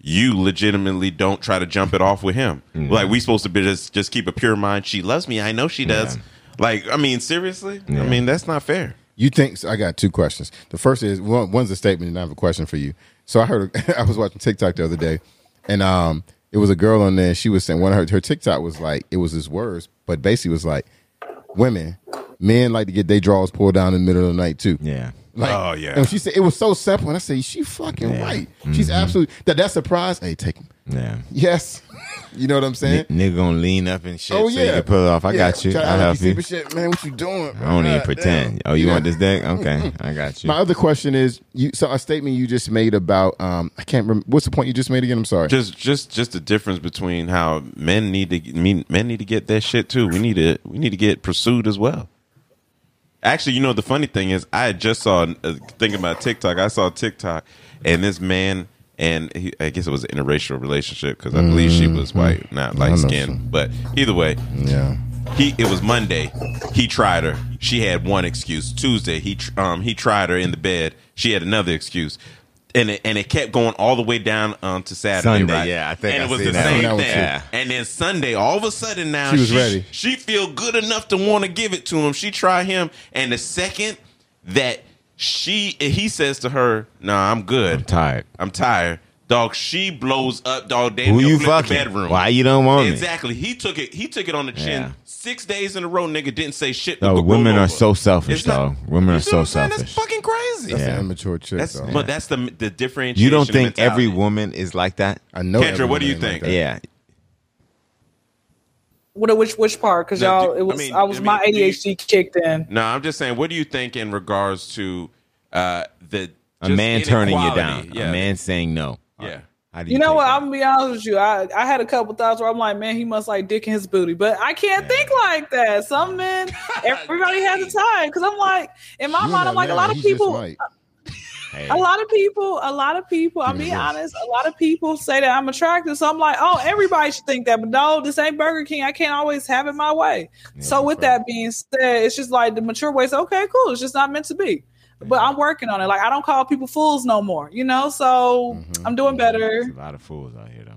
you legitimately don't try to jump it off with him? Like we supposed to be just just keep a pure mind. She loves me. I know she does. Yeah. Like I mean, seriously. Yeah. I mean that's not fair. You think? So I got two questions. The first is one, one's a statement, and I have a question for you. So I heard I was watching TikTok the other day, and um, it was a girl on there. She was saying one of her her TikTok was like it was his words, but basically was like women, men like to get their drawers pulled down in the middle of the night too. Yeah. Like, Oh, yeah. And she said it was so simple, and I said she fucking Yeah. right. She's absolutely that. That surprise. Hey, take him. Yeah. Yes. you know what I'm saying? N- nigga gonna lean up and shit oh so yeah. you can pull it off. I Yeah. got you. Try I'll help you. Shit, man, what you doing? I don't even God pretend. damn. Oh, you Yeah. want this dick? Okay, I got you. My other question is, you so a statement you just made about um I can't remember what's the point you just made again. I'm sorry. Just just just the difference between how men need to mean men need to get that shit too. We need to we need to get pursued as well. Actually, you know the funny thing is, I just saw uh, thinking about TikTok. I saw TikTok, and this man, and he, I guess it was an interracial relationship because I believe she was white, not light skinned. But either way, yeah. he it was Monday. He tried her. She had one excuse. Tuesday, he um he tried her in the bed. She had another excuse. And it, and it kept going all the way down um, to Saturday. Sunday, right? yeah, I think and I it was the that same That thing. Yeah. And then Sunday, all of a sudden now She was ready. She feel good enough to want to give it to him. She try him, and the second that she he says to her, "Nah, I'm good. I'm tired. I'm tired." Dog, she blows up. Dog, they Who you flip fucking? the bedroom. Why you don't want me? Exactly. He took it. He took it on the chin. Yeah. Six days in a row, nigga didn't say shit. No, women are so selfish, It's not- dog. Women are so what saying? selfish. That's fucking crazy. That's Yeah. an immature chick. That's though. but that's the the differentiation. You don't think mentality. every woman is like that? I know. Kyndra, what do you think? like. Yeah. What which which part? Because No, y'all, it was I, mean- was I my mean, do you- ADHD kicked in. No, I'm just saying. What do you think in regards to uh, the A just man turning you down. Yeah. A man saying no. Yeah. How do You know what? that? I'm gonna be honest with you. I, I had a couple thoughts where I'm like, man, he must like dick in his booty, but I can't think like that. Some men, everybody has a time because I'm like, in my You mind, I'm like, a lot of people, might. Hey. a lot of people, a lot of people. I'm being honest. A lot of people say that I'm attractive, so I'm like, oh, everybody should think that. But no, this ain't Burger King. I can't always have it my way. so with that being said, it's just like the mature way. is okay, cool. It's just not meant to be. But I'm working on it. Like I don't call people fools no more. You know, so mm-hmm. I'm doing better. There's a lot of fools out here, though.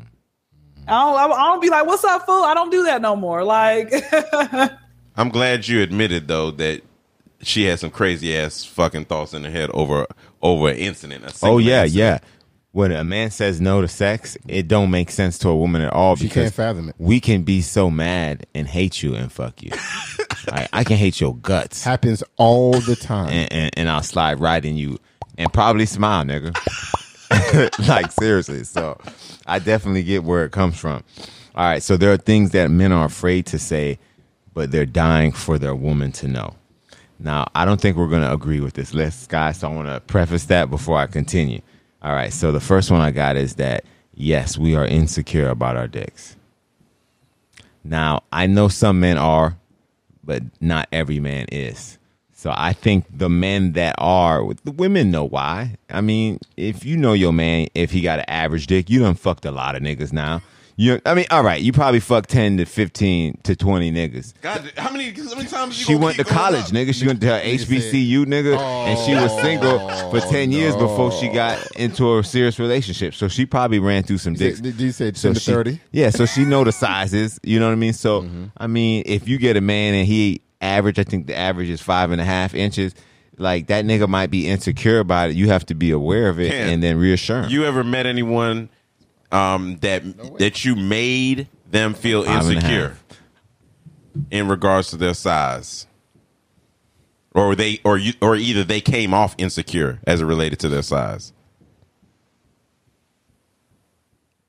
I don't. I don't be like, "What's up, fool?" I don't do that no more. Like, I'm glad you admitted though that she had some crazy ass fucking thoughts in her head over over an incident. a Oh yeah, incident. yeah. When a man says no to sex, it don't make sense to a woman at all She because can't fathom it. we can be so mad and hate you and fuck you. I, I can hate your guts Happens all the time. and, and, and I'll slide right in you and probably smile, nigga. like seriously. So I definitely get where it comes from. All right, so there are things that men are afraid to say, but they're dying for their woman to know. Now, I don't think we're going to agree with this list, guys. So I want to preface that before I continue. All right, so the first one I got is that yes, we are insecure about our dicks. Now, I know some men are, but not every man is. So I think the men that are, the women know why. I mean, if you know your man, if he got an average dick, you done fucked a lot of niggas now. You, I mean, all right, you probably fucked ten to fifteen to twenty niggas. God, how many, how many times you She went to college, up? nigga. She went to her HBCU, nigga, and she was single for ten years before she got into a serious relationship. So she probably ran through some dicks. Did you say So to 30? yeah, so she know the sizes. You know what I mean? So Mm-hmm. I mean, if you get a man and he average, I think the average is five and a half inches. Like that nigga might be insecure about it. You have to be aware of it Ken, and then reassure him. You ever met anyone um, that that you made them feel Five and a insecure half. in regards to their size, or they, or you, or either they came off insecure as it related to their size?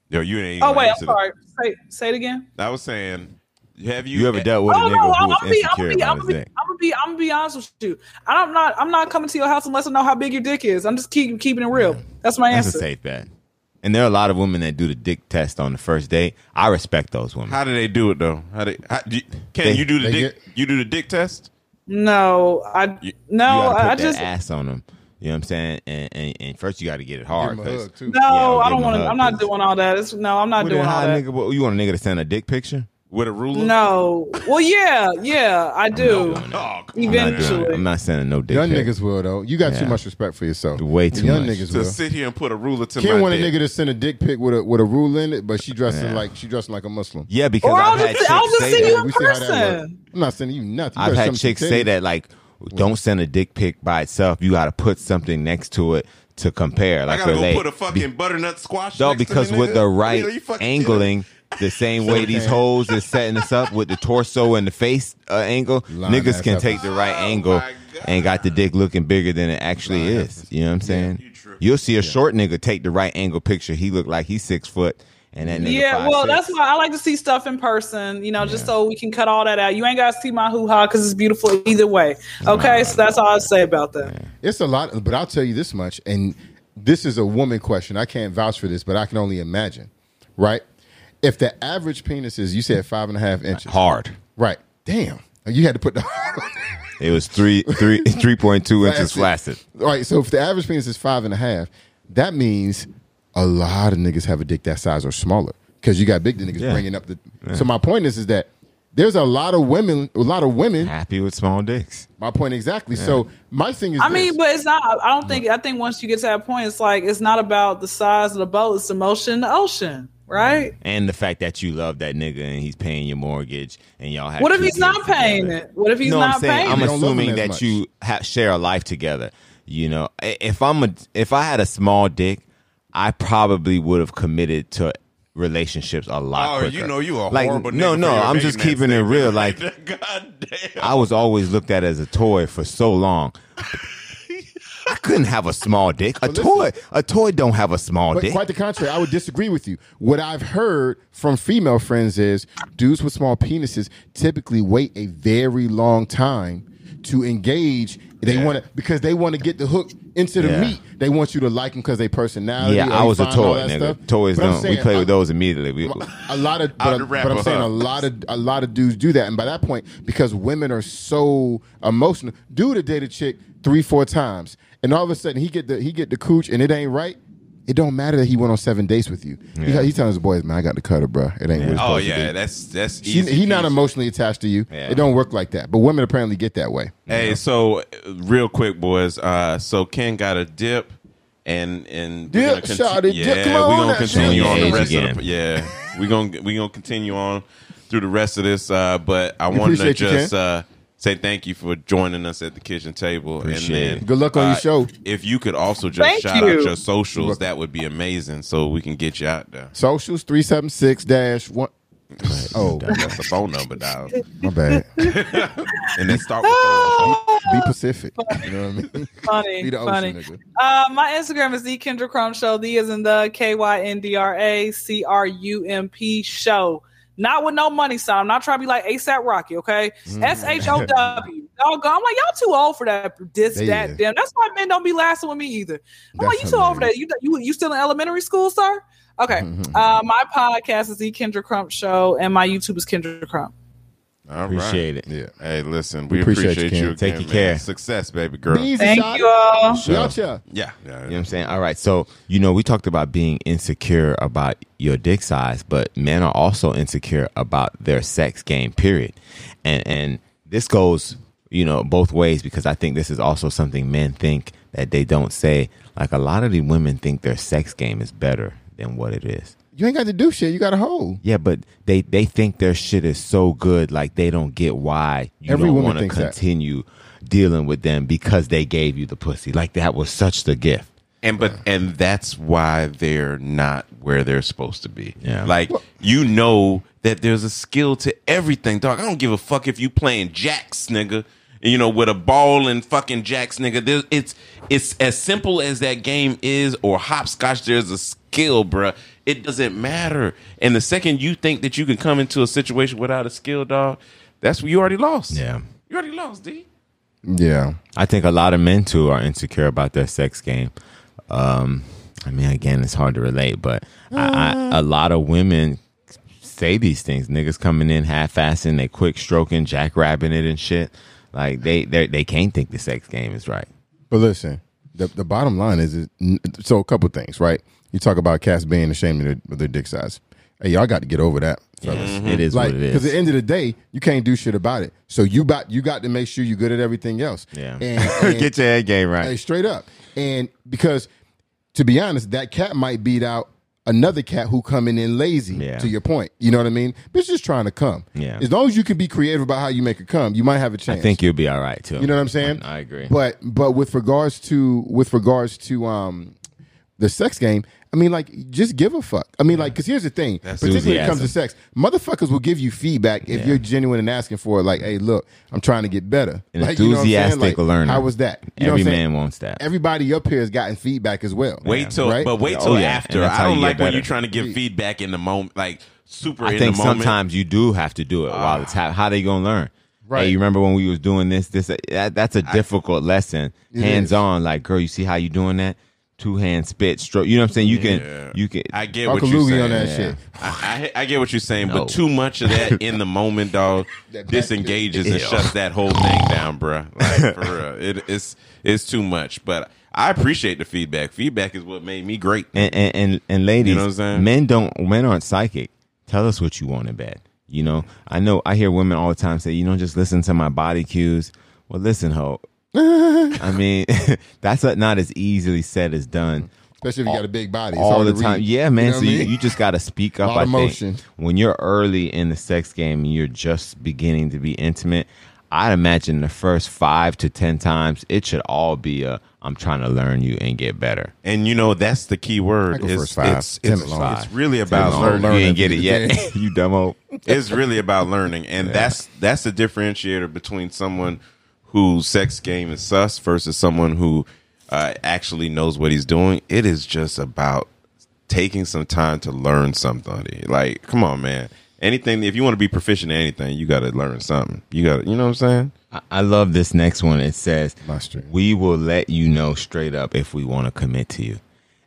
Yo, you ain't. Oh even wait, I'm answered it. sorry. Say say it again. I was saying, have you, you ever dealt with a Oh nigga no, who I'm was gonna be, I'm insecure gonna be, I'm about gonna his be. I'm gonna be, I'm gonna be honest with you. I'm not, I'm not coming to your house unless I know how big your dick is. I'm just keep, keeping it real. That's my That's answer. a safe bet. And there are a lot of women that do the dick test on the first date. I respect those women. How do they do it though? How they? How, do you, can They- you do the they dick? get- you do the dick test? No, I You- no, you gotta put I that just ass on them. You know what I'm saying? And, and, and first you got to get it Give hard. him a 'cause- hug, too. no, Yeah, I give don't him a want to. hug, I'm not please. doing all that. It's, no, I'm not Well, doing then all how that. nigga, what, you want a nigga to send a dick picture? With a ruler? No, well, yeah, yeah, I do. Come on. I'm not, doing. Eventually, I'm not sending no dick. Young pic. niggas will though. You got too much respect for yourself. Way too Young much. niggas to will. sit here and put a ruler to Can't my want a dick. nigga to send a dick pic with a with a rule in it, but she dressing Yeah. like she dressing like a Muslim. Yeah, because Or I'll I've had just- chicks I'll just say send that. you a We see how that work. person. I'm not sending you nothing. You I've better had send me some chicks say titties. that like, don't send a dick pic by itself. You got to put something next to it to compare. I Like gotta go relate. put a fucking butternut squash. No, next to because me, with nigga? the Yeah, right you fucking angling, the same way these hoes is setting us up with the torso and the face uh, angle, Line niggas can take the right Oh, angle and got the dick looking bigger than it actually Line is. You know what I'm saying? you You'll see a short nigga take the right angle picture. He look like he's six foot, and that nigga Yeah, five, well, six. that's why I like to see stuff in person, you know, just so we can cut all that out. You ain't got to see my hoo ha because it's beautiful either way. Okay, so that's all I say about that. It's a lot, but I'll tell you this much, and this is a woman question. I can't vouch for this, but I can only imagine. Right? If the average penis is, you said five and a half inches, hard. right? Damn, you had to put the. It was three, three, three point two inches Flaccid. flaccid. Right. So if the average penis is five and a half, that means a lot of niggas have a dick that size or smaller because you got big niggas Yeah. bringing up the. So my point is, is that there's a lot of women, a lot of women. Happy with small dicks. My point exactly. So my thing is, I mean, but it's not. I don't think. I think once you get to that point, it's like it's not about the size of the boat; it's the motion in the ocean, right? And the fact that you love that nigga and he's paying your mortgage and y'all have What if he's not kids paying together. it? What if he's you know not what I'm saying? paying I'm They it? don't love assuming that much. you ha- share a life together. You know, if I'm a if I had a small dick, I probably would have committed to relationships a lot Oh, quicker. you know you a like, horrible. No, nigga no, for I'm just keeping it real. Like God damn. I was always looked at as a toy for so long. I couldn't have a small dick. A listen. toy, a toy don't have a small But dick. quite the contrary, I would disagree with you. What I've heard from female friends is dudes with small penises typically wait a very long time to engage. They Yeah. want to because they want to get the hook into the Yeah. meat. They want you to like them because they personality. yeah, I was a toy, nigga. stuff. Toys But don't. We play uh, with those immediately. We, a lot of, but, but I'm saying a lot of a lot of dudes do that, and by that point, because women are so emotional, dude to date a chick three, four times, and all of a sudden he get the he get the cooch, and it ain't right. It don't matter that he went on seven dates with you. He, Yeah. he telling his boys, "Man, I got the cutter, bro. It ain't what it's Oh supposed to yeah, be." that's that's He, easy. he not emotionally attached to you. Yeah. It don't work like that. But women apparently get that way. Hey, so uh, real quick, boys. Uh, so Ken got a dip, and and we're Dip, gonna shawty, yeah, dip. Come we're gonna continue shit. on the rest again. of the yeah. we're gonna we gonna continue on through the rest of this. Uh, but I We wanted to appreciate you, just uh, say thank you for joining us at the kitchen table, Appreciate and then it. Good luck on uh, your show. If you could also just Thank shout you. out your socials, that would be amazing, so we can get you out there. Socials three seven six dash one. Oh, That's the phone number, dog. my bad. And then start with those. Be Pacific. You know what I mean? Funny, Be the ocean, funny. nigga. Uh, my Instagram is the Kyndra Crump Show. The is in the K Y N D R A C R U M P Show. Not with no money sign. I'm not trying to be like ASAP Rocky. Okay, Mm. S H O W. I'm like, y'all too old for that. This, that, damn. That's why men don't be lasting with me either. I'm like, you That's too old for that. You, you, you still in elementary school, sir? Okay. uh, my podcast is the Kyndra Crump Show, and my YouTube is Kyndra Crump. All right. Appreciate it. Yeah. Hey, listen, We we, appreciate appreciate, you, you. Ken. Take again, your care. Success, baby girl. Be easy, Thank shot. you all. We out here. Yeah, yeah. You know what I'm saying? All right. So, you know, we talked about being insecure about your dick size, but men are also insecure about their sex game, period. And and this goes, you know, both ways because I think this is also something men think that they don't say. Like a lot of the women think their sex game is better than what it is. You ain't got to do shit. You got a hold. Yeah, but they they think their shit is so good, like they don't get why you Every don't want to thinks that. continue dealing with them because they gave you the pussy. Like that was such the gift. And but and that's why they're not where they're supposed to be. Yeah. Like you know that there's a skill to everything, dog. I don't give a fuck if you playing jacks, nigga. You know, with a ball and fucking jacks, nigga. There's, it's it's as simple as that game is, or hopscotch. There's a skill, bruh. It doesn't matter. And the second you think that you can come into a situation without a skill, dog, that's where you already lost. Yeah. you already lost, D. Yeah. I think a lot of men too are insecure about their sex game. Um, I mean, again, it's hard to relate, but I, I, a lot of women say these things. Niggas coming in half-assing, they quick stroking, jackrabbing it and shit. Like they they they can't think the sex game is right. But listen, the the bottom line is, is so a couple things, right? You talk about cats being ashamed of their, of their dick size. Hey, y'all got to get over that, fellas. It is like what it because at the end of the day, you can't do shit about it. So you got you got to make sure you're good at everything else. Yeah. and, and- Get your head game right. Hey, straight up. And because to be honest, that cat might beat out another cat who coming in lazy. Yeah. To your point, you know what I mean? Bitch just trying to come. Yeah. As long as you can be creative about how you make it come, you might have a chance. I think you'll be all right too. You know what I'm saying? I agree. But but with regards to with regards to um the sex game, I mean like just give a fuck. I mean like because here's the thing, particularly when it comes to sex, motherfuckers will give you feedback if Yeah. you're genuine and asking for it. Like, hey, look, I'm trying to get better. An like, you know what I'm saying? enthusiastic Like, learner. How was that? You know Every what I'm saying? man wants that. Everybody up here has gotten feedback as well. Wait till, right? but wait Oh, till yeah. after. I don't like when you're trying to give feedback in the moment, like super I in think the moment. sometimes you do have to do it while ah. it's hap- how they gonna learn. Right. Hey, you remember when we was doing this? This that, that's a difficult lesson. Hands is. on, like girl, you see how you doing that? Two hand spit stroke. You know what I'm saying? You can you can. I get what you're saying. on that Yeah. shit. I, I, I get what you're saying, No. but too much of that in the moment, dog, disengages and shuts that whole thing down, bruh. Like for real, it, it's it's too much. But I appreciate the feedback. Feedback is what made me great. and, and and and ladies, You know what I'm saying? men don't men aren't psychic. Tell us what you want in bed. You know, I know I hear women all the time say, you know, just listen to my body cues. Well, listen, ho. I mean, that's not as easily said as done. Especially if you got a big body. It's all the time. read. Yeah, man. know so you, mean? you just got to speak up. Lot I of think when you're early in the sex game and you're just beginning to be intimate, I'd imagine the first five to ten times it should all be a I'm trying to learn you and get better. And you know that's the key word. go It's, five. it's, it's, alone. it's really about alone. learning. You ain't get it end of the yet, you dumbo. it's really about learning, and that's that's the differentiator between someone whose sex game is sus versus someone who uh, actually knows what he's doing. It is just about taking some time to learn something. Like, come on, man. Anything if you want to be proficient in anything, you got to learn something. You got to, you know what I'm saying? I- I love this next one. It says, "We will let you know straight up if we want to commit to you."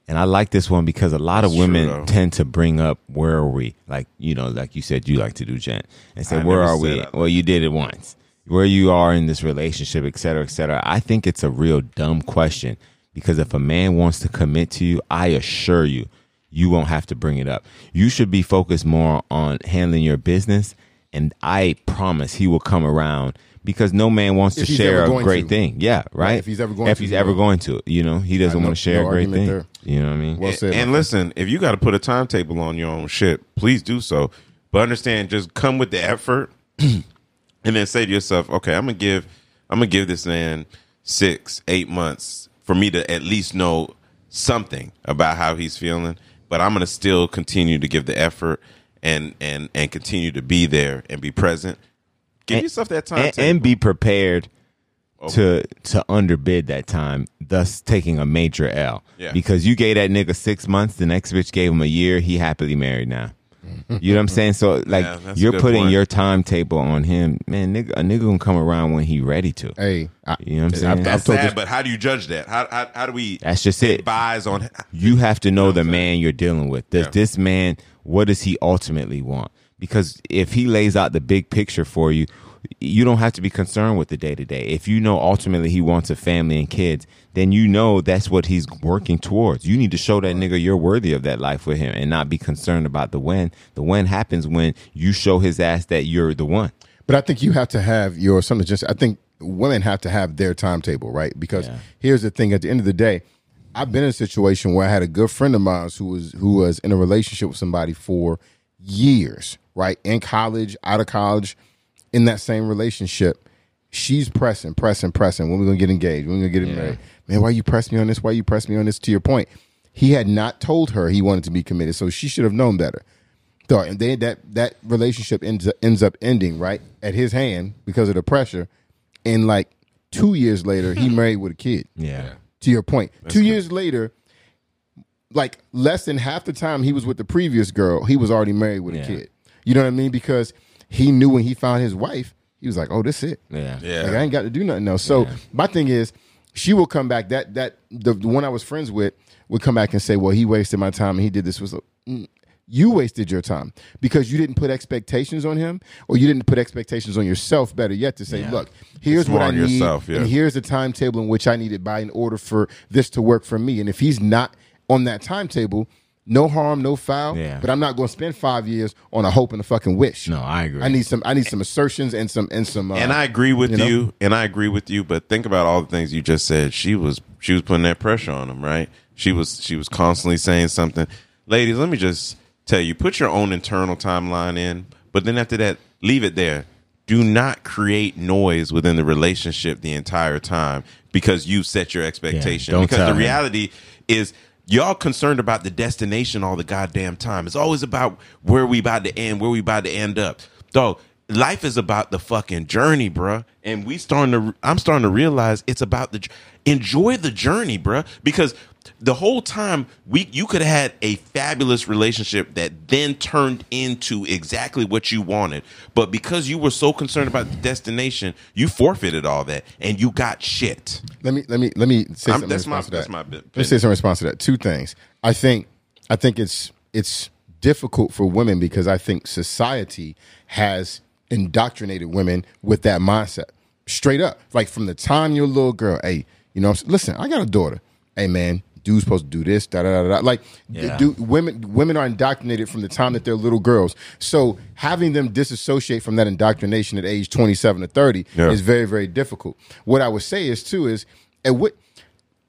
And I like this one because a lot of That's true, women though. tend to bring up, "Where are we?" Like you know, like you said, you like to do, Gent, and say, I "Where are we?" Well, you did it once. Where you are in this relationship, et cetera, et cetera. I think it's a real dumb question because if a man wants to commit to you, I assure you, you won't have to bring it up. You should be focused more on handling your business, and I promise he will come around because no man wants If to share a great to. thing. Yeah, right. if he's ever going if to, he's ever will. going to, you know, he doesn't I want to share no a great thing. there. You know what I mean? Well said. and my listen, if you got to put a timetable on your own shit, please do so. But understand, just come with the effort, and then say to yourself, "Okay, I'm gonna give, I'm gonna give this man six, eight months for me to at least know something about how he's feeling." But I'm gonna still continue to give the effort and and and continue to be there and be present. Give And- yourself that time and, and be prepared oh. to to underbid that time, thus taking a major L. Yeah. Because you gave that nigga six months, the next bitch gave him a year. He happily married now. You know what I'm saying? So like Yeah, you're putting point. your timetable on him, man. Nigga, a nigga gonna come around when he ready to. Hey, I, You know what I'm saying? I've- I've That's sad, this- but how do you judge that? How how, how do we That's just it. advise on? You have to know what the man you're dealing with. Does Yeah. this man what does he ultimately want? Because if he lays out the big picture for you, you don't have to be concerned with the day to day. If you know ultimately he wants a family and kids, then you know that's what he's working towards. You need to show that nigga you're worthy of that life with him and not be concerned about the when. The when happens when you show his ass that you're the one. But I think you have to have your something. Just I think women have to have their timetable, right? Because Yeah. here's the thing: at the end of the day, I've been in a situation where I had a good friend of mine who was who was in a relationship with somebody for years, right? In college, out of college, in that same relationship. She's pressing, pressing, pressing. When we gonna get engaged? When we gonna get married? Man, why you press me on this? Why you press me on this? To your point, he had not told her he wanted to be committed, so she should have known better. So and they that that relationship ends ends up ending right at his hand because of the pressure. And like two years later, he married with a kid. Yeah. To your point, two years later, like less than half the time he was with the previous girl, he was already married with Yeah. a kid. You know what I mean? Because he knew when he found his wife, he was like, "Oh, this it." Yeah. Yeah. Like I ain't got to do nothing else. So my thing is, she will come back. That that the, the one I was friends with would come back and say, "Well, he wasted my time and he did this." Was mm, you wasted your time because you didn't put expectations on him, or you didn't put expectations on yourself. Better yet, to say, Yeah. "Look, here's what I need, yourself, yeah. and here's the timetable in which I need it by in order for this to work for me." And if he's not on that timetable. No harm, no foul. Yeah. But I'm not going to spend five years on a hope and a fucking wish. No, I agree. I need some. I need some assertions and some and some. Uh, and I agree with you you, and I agree with you. But think about all the things you just said. She was she was putting that pressure on him, right? She was she was constantly saying something. Ladies, let me just tell you: put your own internal timeline in, but then after that, leave it there. Do not create noise within the relationship the entire time because you set your expectation. don't because the him. reality is y'all concerned about the destination all the goddamn time. It's always about where we about to end, where we about to end up. Dog, life is about the fucking journey, bruh. And we starting to I'm starting to realize it's about the enjoy the journey, bruh. Because the whole time we you could have had a fabulous relationship that then turned into exactly what you wanted. But because you were so concerned about the destination, you forfeited all that and you got shit. Let me let me let me say I'm- something. that's in my- response to that's that. my bit- Let me say in response to that. Two things. I think I think it's it's difficult for women because I think society has indoctrinated women with that mindset. Straight up, like from the time you're a little girl. Hey, you know, listen, I got a daughter. Hey, man, dude's supposed to do this. Da da da da. Like, Yeah. do women women are indoctrinated from the time that they're little girls. So having them disassociate from that indoctrination at age 27 to 30 Yeah. is very very difficult. What I would say is too is at what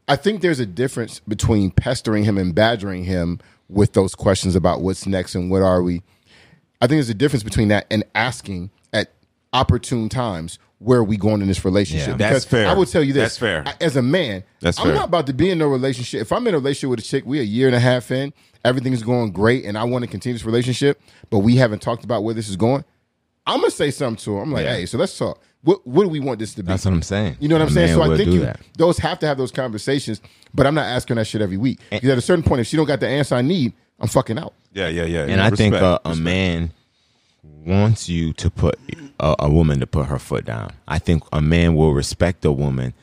I think there's a difference between pestering him and badgering him with those questions about what's next and what are we. I think there's a difference between that and asking at opportune times where are we going in this relationship. Yeah. That's fair. I will tell you this. That's fair. I- As a man, That's I'm fair. not about to be in no relationship. If I'm in a relationship with a chick, we a year and a half in, everything's going great, and I want to continue this relationship, but we haven't talked about where this is going. I'm gonna say something to her. I'm like, Yeah. hey, so let's talk. What what do we want this to be? That's what I'm saying. You know what I'm A saying? So I think you that. those have to have those conversations, but I'm not asking that shit every week. Because at a certain point, if she don't got the answer I need, I'm fucking out. Yeah, yeah, yeah. and yeah. I think uh, a man wants you to put a, a woman to put her foot down. I think a man will respect a woman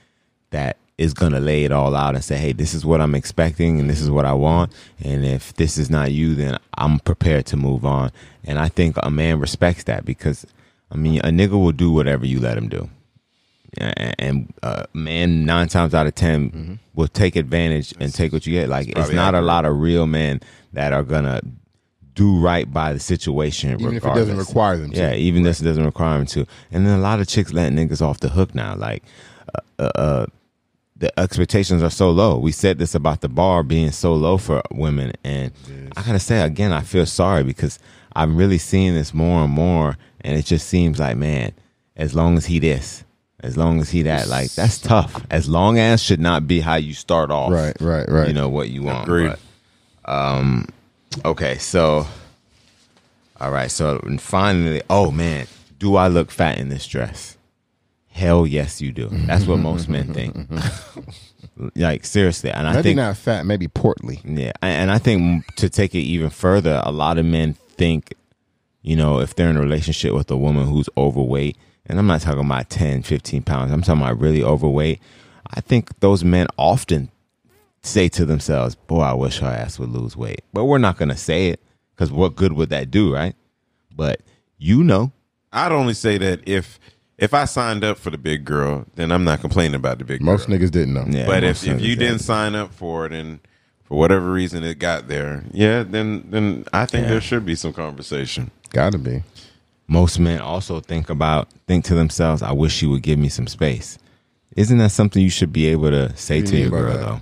that is going to lay it all out and say, "Hey, this is what I'm expecting, and this is what I want, and if this is not you, then I'm prepared to move on." And I think a man respects that because, I mean, a nigga will do whatever you let him do. And uh, man, nine times out of 10 will take advantage and take what you get. Like it's not a lot of real men that are gonna do right by the situation, Even if it doesn't require them to. Yeah, even if it doesn't require them to. And then a lot of chicks let niggas off the hook now. Like, uh, uh, uh, the expectations are so low. We said this about the bar being so low for women, and I gotta say again, I feel sorry because I'm really seeing this more and more, and it just seems like, man, as long as he this, as long as he that, like that's tough. As long as should not be how you start off. Right, right, right. You know what you want. Agreed. But, um, okay, so all right, so and finally, oh man, do I look fat in this dress? Hell yes, you do. That's what most men think. like seriously, and I Maybe think not fat, maybe portly. yeah, and and I think to take it even further, a lot of men think, you know, if they're in a relationship with a woman who's overweight, and I'm not talking about 10, 15 pounds, I'm talking about really overweight, I think those men often say to themselves, boy, I wish her ass would lose weight. But we're not going to say it because what good would that do, right? But you know, I'd only say that if if I signed up for the big girl, then I'm not complaining about the big Most girl. niggas didn't know. Yeah. but if, if you did. didn't sign up for it and for whatever reason it got there, yeah, then then I think Yeah. there should be some conversation. Gotta be. most men also think about think to themselves, I wish you would give me some space. Isn't that something you should be able to say What do to your girl that? though?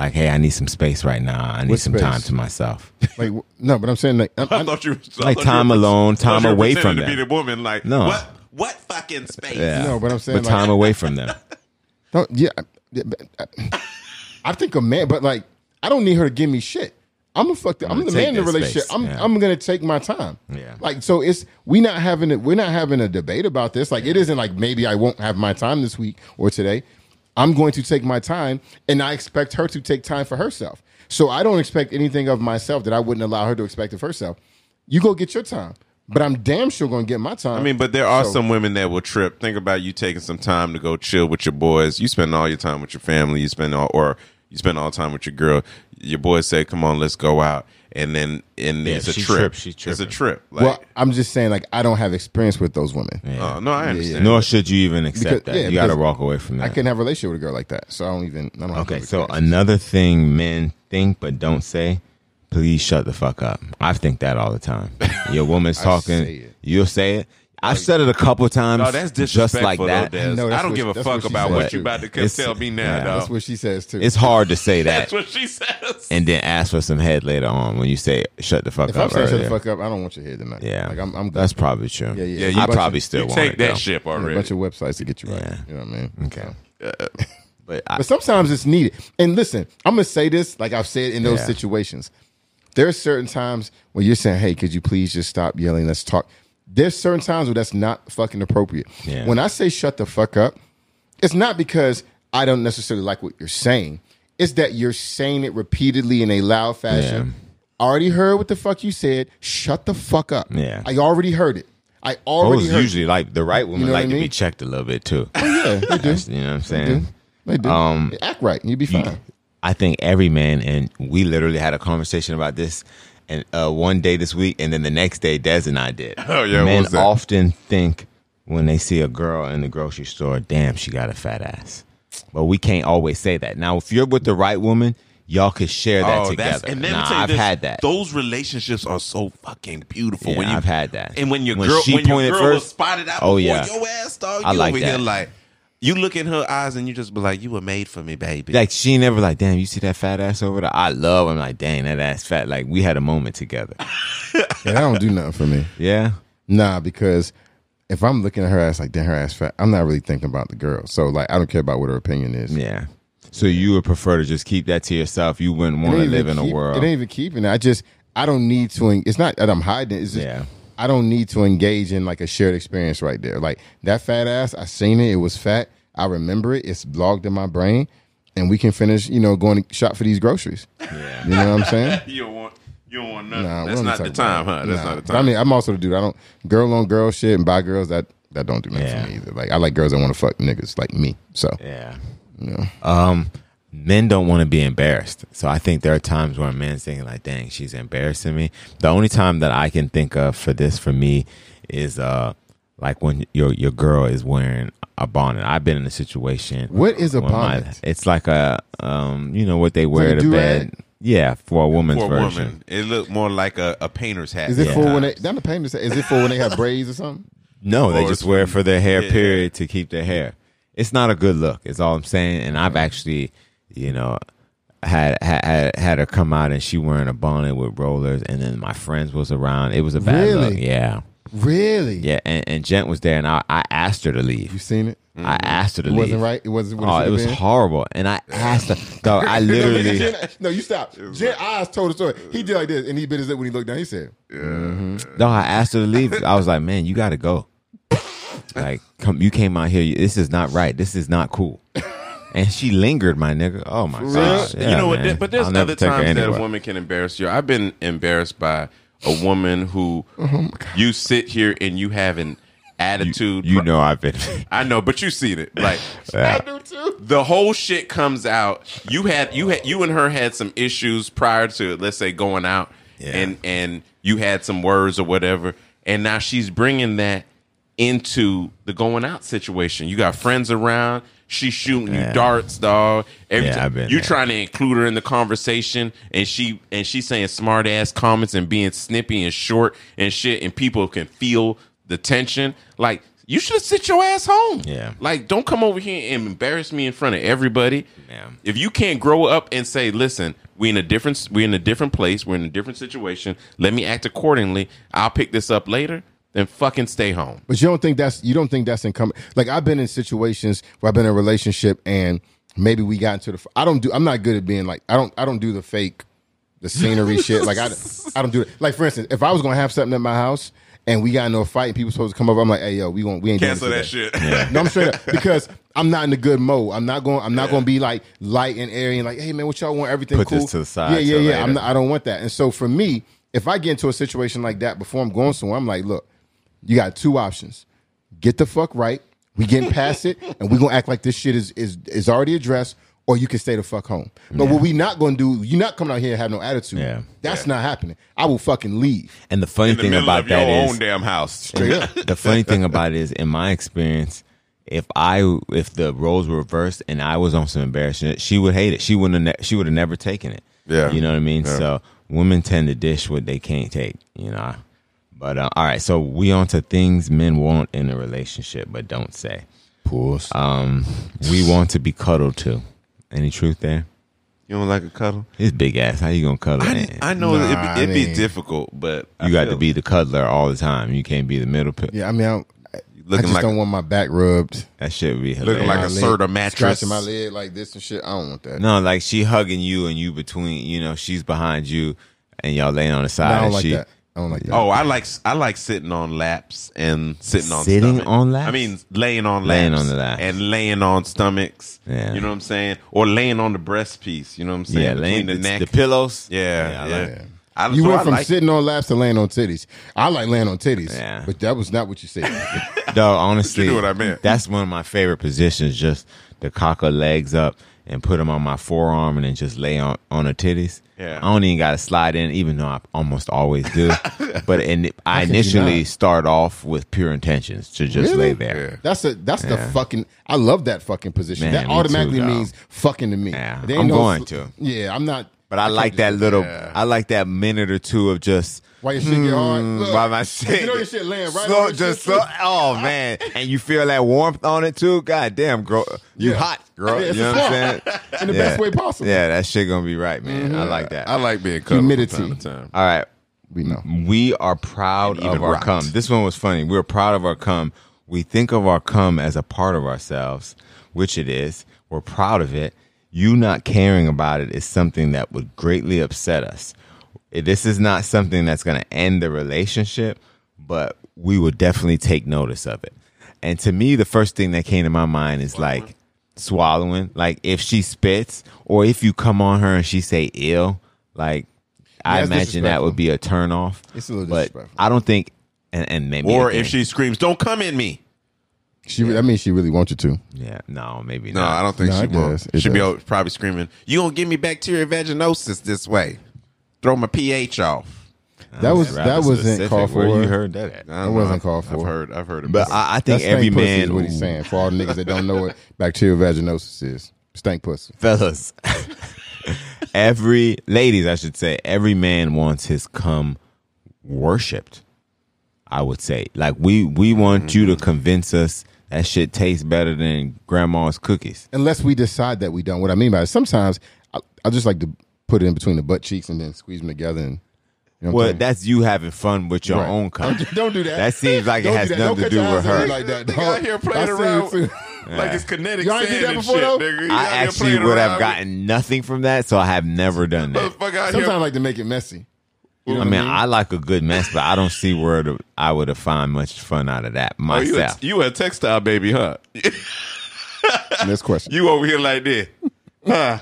Like, hey, I need some space right now. I need What some space? time to myself. Like w- no, but I'm saying like I'm, I I'm- thought you I Like thought time you were- alone, thought time you were away pretending from to them. be the woman. Like No. what what fucking space? Yeah. No, but I'm saying, but like- time away from them. don't, yeah, I- yeah, but, uh, I think a man, but like I don't need her to give me shit. I'm a fuck. The, I'm, gonna the take man in the that relationship. space, I'm yeah. I'm gonna take my time. Yeah. Like so, it's we not having it. We're not having a debate about this. Like it isn't like maybe I won't have my time this week or today. I'm going to take my time, and I expect her to take time for herself. So I don't expect anything of myself that I wouldn't allow her to expect of herself. You go get your time, but I'm damn sure going to get my time. I mean, but there are So- some women that will trip. Think about you taking some time to go chill with your boys. You spend all your time with your family. You spend all, or you spend all the time with your girl. Your boys say, "Come on, let's go out," and then and Yeah, it's a she trip. trips, she's it's a trip. Like, well, I'm just saying, like I don't have experience with those women. oh, no, I understand. Nor should you even accept Because- that. yeah, you got to walk away from that. I couldn't have a relationship with a girl like that, so I don't even. I don't Okay, so another thing men think but don't say, please shut the fuck up. I think that all the time. Your woman's talking, say it. you'll say it. I've said it a couple times. No, that's just disrespectful. like that. though, No, I don't what- give a fuck about said, what too. you about to It's- tell me now, yeah, dog. That's what she says too. It's hard to say that That's what she says. and then ask for some head later on when you say shut the fuck if I'm up. saying shut the fuck up, I don't want your head tonight. Yeah, like I'm. I'm good. that's probably true. Yeah, yeah. Yeah, I you- probably still you want take it, that though. ship a bunch of websites to get you right. Yeah. You know what I mean? Okay. So- But I, But sometimes it's needed. And listen, I'm gonna say this like I've said in those Yeah. situations. are certain times when you're saying, "Hey, could you please just stop yelling? Let's talk." There's certain times where that's not fucking appropriate. Yeah. When I say "shut the fuck up," it's not because I don't necessarily like what you're saying. It's that you're saying it repeatedly in a loud fashion. I already heard what the fuck you said. Shut the fuck up. Yeah. I already heard it. I already heard. usually like the right women You know like I to be checked a little bit too. yeah, they do. You know what I'm They saying? do. They do. Um, Act right, and you'd be fine. I think every man, and we literally had a conversation about this, and uh, one day this week, and then the next day, Des and I did. Oh, yeah, men often think when they see a girl in the grocery store, "Damn, she got a fat ass," but we can't always say that. Now, if you're with the right woman, y'all could share that Oh, together. and let Nah, I've this, had that. Those relationships are so fucking beautiful. Yeah, when you, I've had that. And when your When girl, when your girl was spotted out Oh, before yeah. your ass, dog, you I like over here that. like you look in her eyes and you just be like, "You were made for me, baby." like she never like, damn, you see that fat ass over there? I love. I'm like, dang, that ass fat. Like we had a moment together. Yeah, that don't do nothing for me. Yeah, Nah, because if I'm looking at her ass like, damn, her ass fat, I'm not really thinking about the girl. So like, I don't care about what her opinion is. yeah. So you would prefer to just keep that to yourself? You wouldn't want to live even in a world. It ain't even keeping it. I just, I don't need to. en- It's not that I'm hiding. It's just, Yeah. I don't need to engage in like a shared experience right there. Like that fat ass, I seen it. It was fat. I remember it. It's blogged in my brain, and we can finish. You know, going to shop for these groceries. Yeah. You know what I'm saying? you don't want, you don't want nothing. Nah, That's don't the time, huh? That's Nah. not the But I mean, I'm also the dude. I don't girl on girl shit and buy girls that that don't do nothing Yeah. for me either. Like I like girls that want to fuck niggas like me. So Yeah. you know, Um, men don't want to be embarrassed. So I think there are times where a man's thinking like, dang, she's embarrassing me. The only time that I can think of for this for me is uh like when your your girl is wearing a bonnet. I've been in a situation. What is a where my- bonnet? it's like a um, you know what they wear like to do-rag? bed. Yeah, for a woman's For a version. woman, it looked more like a, a painter's hat. is it Yeah. for when they down the hat? Is it for when they have braids or something? No, they just wear it for their hair. yeah. Period to keep their hair. It's not a good look. Is all I'm saying. And I've actually, you know, had had had her come out and she wearing a bonnet with rollers, and then my friends was around. It was a bad Really? look. Yeah, Really? yeah. And, and Gent was there, and I, I asked her to leave. You seen it? I mm-hmm. asked her to It leave. wasn't right. It wasn't. What Oh, it, was been? horrible. And I asked her. Dog, I No, literally. Gent- no, you stop. Gent eyes told the story. He did like this, and he bit his lip when he looked down. He said, Yeah. No, I asked her to leave. I was like, man, you got to go. Like, come, you came out here. This is not right. This is not cool. And she lingered, my nigga. Oh my god. you know what? man. But there's I'll never other take her times that a anywhere. woman can embarrass you. I've been embarrassed by a woman who oh, you sit here and you have an attitude. You know I've been. I know, but you seen it. Like I do too. the whole shit comes out. You had you had you and her had some issues prior to let's say going out, Yeah. and and you had some words or whatever, and now she's bringing that into the going out situation. You got friends around. She's shooting Yeah. you darts, dog. Every Yeah, time you there. trying to include her in the conversation, and she and she's saying smart ass comments and being snippy and short and shit, and people can feel the tension. Like you should sit your ass home. Yeah. Like don't come over here and embarrass me in front of everybody. Yeah. If you can't grow up and say, "Listen, we in a different we in a different place, we're in a different situation. Let me act accordingly. I'll pick this up later." Then fucking stay home. But you don't think that's you don't think that's incumbent. Like I've been in situations where I've been in a relationship and maybe we got into the. I don't do. I'm not good at being like I don't. I don't do the fake, the scenery shit. Like I, I don't do it. Like for instance, if I was gonna have something at my house and we got into a fight and people supposed to come over, I'm like, hey yo, we won't. We ain't doing Cancel that today. shit. No, I'm straight up because I'm not in a good mode. I'm not going. I'm not going to be like light and airy and like, hey man, what y'all want? Everything Put cool. this to the side Yeah, yeah, yeah. later. I'm not, I don't want that. And so for me, if I get into a situation like that before I'm going somewhere, I'm like, look, you got two options: get the fuck right. We getting past it, and we gonna act like this shit is is is already addressed. Or you can stay the fuck home. But what we not gonna do, you're not coming out here and have no attitude. Yeah. That's not happening. I will fucking leave. And the funny In the thing about of your that is, own damn house. Straight up. the funny thing about it is, in my experience, if I if the roles were reversed and I was on some embarrassment, she would hate it. She wouldn't. Have ne- she would have never taken it. Yeah. you know what I mean. Yeah. So women tend to dish what they can't take. You know. But uh, all right, so we on to things men want in a relationship but don't say. Pause. Um, we want to be cuddled to. Any truth there? You don't like a cuddle? His big ass. How you gonna cuddle? I, man? I know Nah, it'd, be, it'd be mean- difficult, but I you got to be the cuddler all the time. You can't be the middle. P- yeah, I mean, I, don't- I looking just like don't want my back rubbed. That shit would be hilarious. looking like My a leg- Serta mattress. Scratching my leg like this and shit. I don't want that. No, like she hugging you and you between, you know, she's behind you and y'all laying on the side. No, I don't and like she, that. I don't like that. Oh, I like I like sitting on laps and sitting on Sitting stomach. on laps? I mean, laying on Laying laps on the lap. and laying on stomachs. Yeah. you know what I'm saying, or laying on the breast piece. You know what I'm saying? Yeah, laying the the, neck. the pillows. yeah, I yeah. like it. I, You so went I from like- sitting on laps to laying on titties. I like laying on titties, Yeah. but that was not what you said. Dog, honestly, You knew what I meant. That's one of my favorite positions. Just the cock her legs up and put them on my forearm and then just lay on on her titties. Yeah. I don't even got to slide in, even though I almost always do. but in, I initially start off with pure intentions to just lay there. That's a that's the fucking. I love that fucking position. Man, that me automatically too, dog. means fucking to me. Yeah, There ain't I'm no- going to. Yeah, I'm not. But I, can't like that do little. Yeah. I like that minute or two of just Why your shit get hard? Hmm, Look, Why my shit? You know your shit laying right so, on your just shit, so, oh man, and you feel that warmth on it too. God damn, girl, you Yeah. hot, girl. Yeah, you know what I'm saying? in the Yeah. best way possible. Yeah, that shit gonna be right, man. I like that. I like being cuddled Humidity. from time to time. All right, We know. we are proud of our rocked. cum. This one was funny. We're proud of our cum. We think of our cum as a part of ourselves, which it is. We're proud of it. You not caring about it is something that would greatly upset us. This is not something that's going to end the relationship, but we would definitely take notice of it. And to me, the first thing that came to my mind is like swallowing. Like if she spits, or if you come on her and she say ill, like I imagine that would be a turn off. It's a little but disrespectful. I don't think, and, and maybe Or if she screams, "Don't come in me." She. That means she really wants you to. yeah, no, maybe No, not. No, I don't think No, she it will. does. She'd be does. out- probably screaming, "You gonna give me bacteria vaginosis this way? Throw my pH off." That was Rather that wasn't called for. Where you heard that at? I That don't wasn't know. called I've heard. I've heard it. But. I, I think stank every man, is what he's saying. For all the niggas that don't know what bacterial vaginosis is, stank pussy. fellas, every ladies, I should say, every man wants his cum worshipped. I would say, like we we want you to mm-hmm. convince us that shit tastes better than grandma's cookies. Unless we decide that we don't. What I mean by it, sometimes I, I just like to put it in between the butt cheeks and then squeeze them together. And you know Well, that's you having fun with your Right. own cum. Don't, don't do that. That seems like it Don't has do nothing Don't to do with her. like that. Nigga out here playing around it like it's kinetic Y'all ain't sand did that and before, shit, though? nigga. I actually would have gotten nothing from that, so I have never done that. Sometimes I like to make it messy. You know I what mean, I like a good mess, but I don't see where the, I would have found much fun out of that Oh, you, a, myself. you a textile baby, huh? Next question. You over here like this. Huh?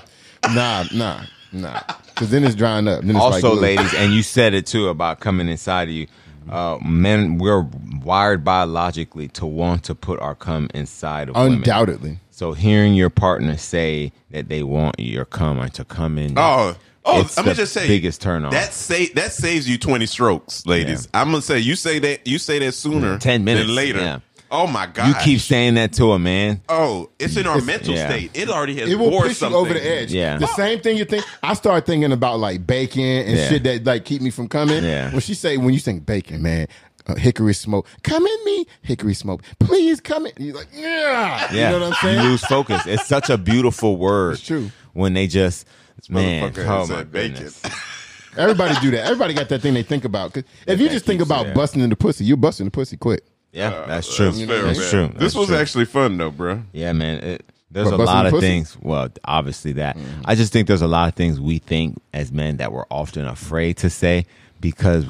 Nah, nah. Nah, because then it's drying up. Then it's also, glue. ladies, and you said it too about coming inside of you. Uh, men, we're wired biologically to want to put our cum inside of women. undoubtedly. So hearing your partner say that they want your cum or to come in, Oh, oh, It's let me the just say, biggest turn on. That sa- that saves you twenty strokes, ladies. I'm gonna say you say that you say that sooner, 10 minutes, than later. yeah. Oh my god, you keep saying that to a man. Oh, it's in our mental yeah. state. It already has It will bore push you over the edge. Yeah. The same thing you think. I start thinking about like bacon and Yeah. shit that like keep me from coming. Yeah. When she say when you think bacon, man, uh, hickory smoke, come in me, hickory smoke, please come in. You're like, yeah. Yeah, You know what I'm saying? You lose focus. It's such a beautiful word. It's true. When they just man, motherfucker oh has my said bacon. goodness. Everybody do that. Everybody got that thing they think about. 'Cause if you just think keeps- about yeah. busting in the pussy, you're busting the pussy quick. Yeah, uh, that's true. That's fair, that's man. true. This was true. actually fun though, bro. Yeah, man. It, there's What, a busting lot of pussy? things. Well, obviously that. Mm-hmm. I just think there's a lot of things we think as men that we're often afraid to say because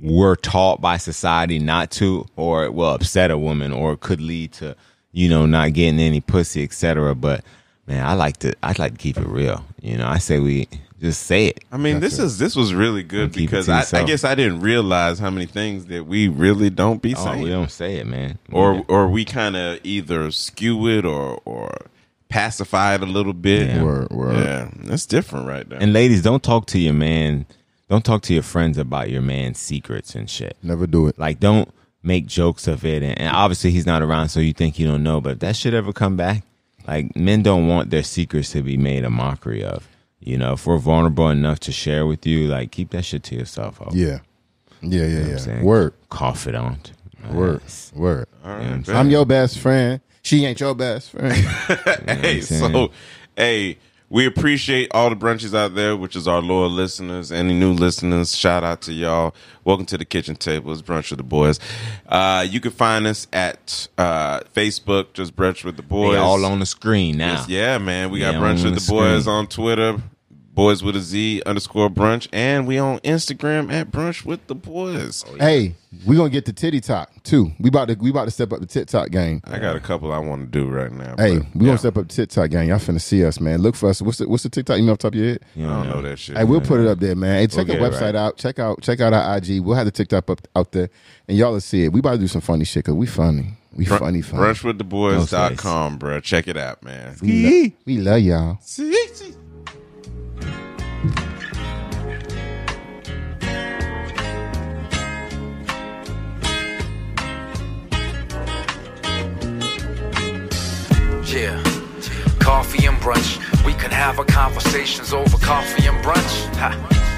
we're taught by society not to, or it will upset a woman, or it could lead to, you know, not getting any pussy, etc. But man, I like to. I like to keep it real. You know, I say we just say it. I mean, this is this was really good Keep it because I, I guess I didn't realize how many things that we really don't be Oh, saying, we don't say it, man. or or we kind of either skew it or or pacify it a little bit. Yeah. Word, word. Yeah, that's different right there. and ladies, don't talk to your man. Don't talk to your friends about your man's secrets and shit. Never do it. Like, don't make jokes of it. And, and obviously, he's not around, so you think you don't know. But if that shit ever come back, like, men don't want their secrets to be made a mockery of. You know, if we're vulnerable enough to share with you, like, keep that shit to yourself. Ho. Yeah. Yeah, yeah, You know what I'm yeah. saying? Word. Cough it. Word. Nice. Word. All You know I'm? I'm your best friend. She ain't your best friend. hey, I'm saying? so hey, we appreciate all the brunches out there, which is our loyal listeners. Any new listeners, shout out to y'all. Welcome to the kitchen table. It's brunch with the boys. Uh, you can find us at uh, Facebook, just brunch with the boys. They all on the screen now. Yes, yeah, man. We got Yeah, brunch with the the boys on Twitter. Boys with a Z underscore brunch, and we on Instagram at brunch with the boys. Oh, hey, we gonna get the titty talk too. We about to we about to step up the tit talk game. I got a couple I want to do right now. Hey, but, we yeah, gonna step up the TikTok gang. Y'all finna see us, man. Look for us. What's the what's the TikTok? You know off the top of your head? You I don't know that shit. Hey, we'll put it up there, man. Hey, check We'll our website right. out. Check out check out our IG. We'll have the TikTok up out there, and y'all will see it. We about to do some funny shit because we funny. We Brun- funny, funny. Brunchwiththeboys.com, bro. Check it out, man. We, lo- we love y'all. Yeah. Coffee and brunch. We could have our conversations over coffee and brunch. Ha.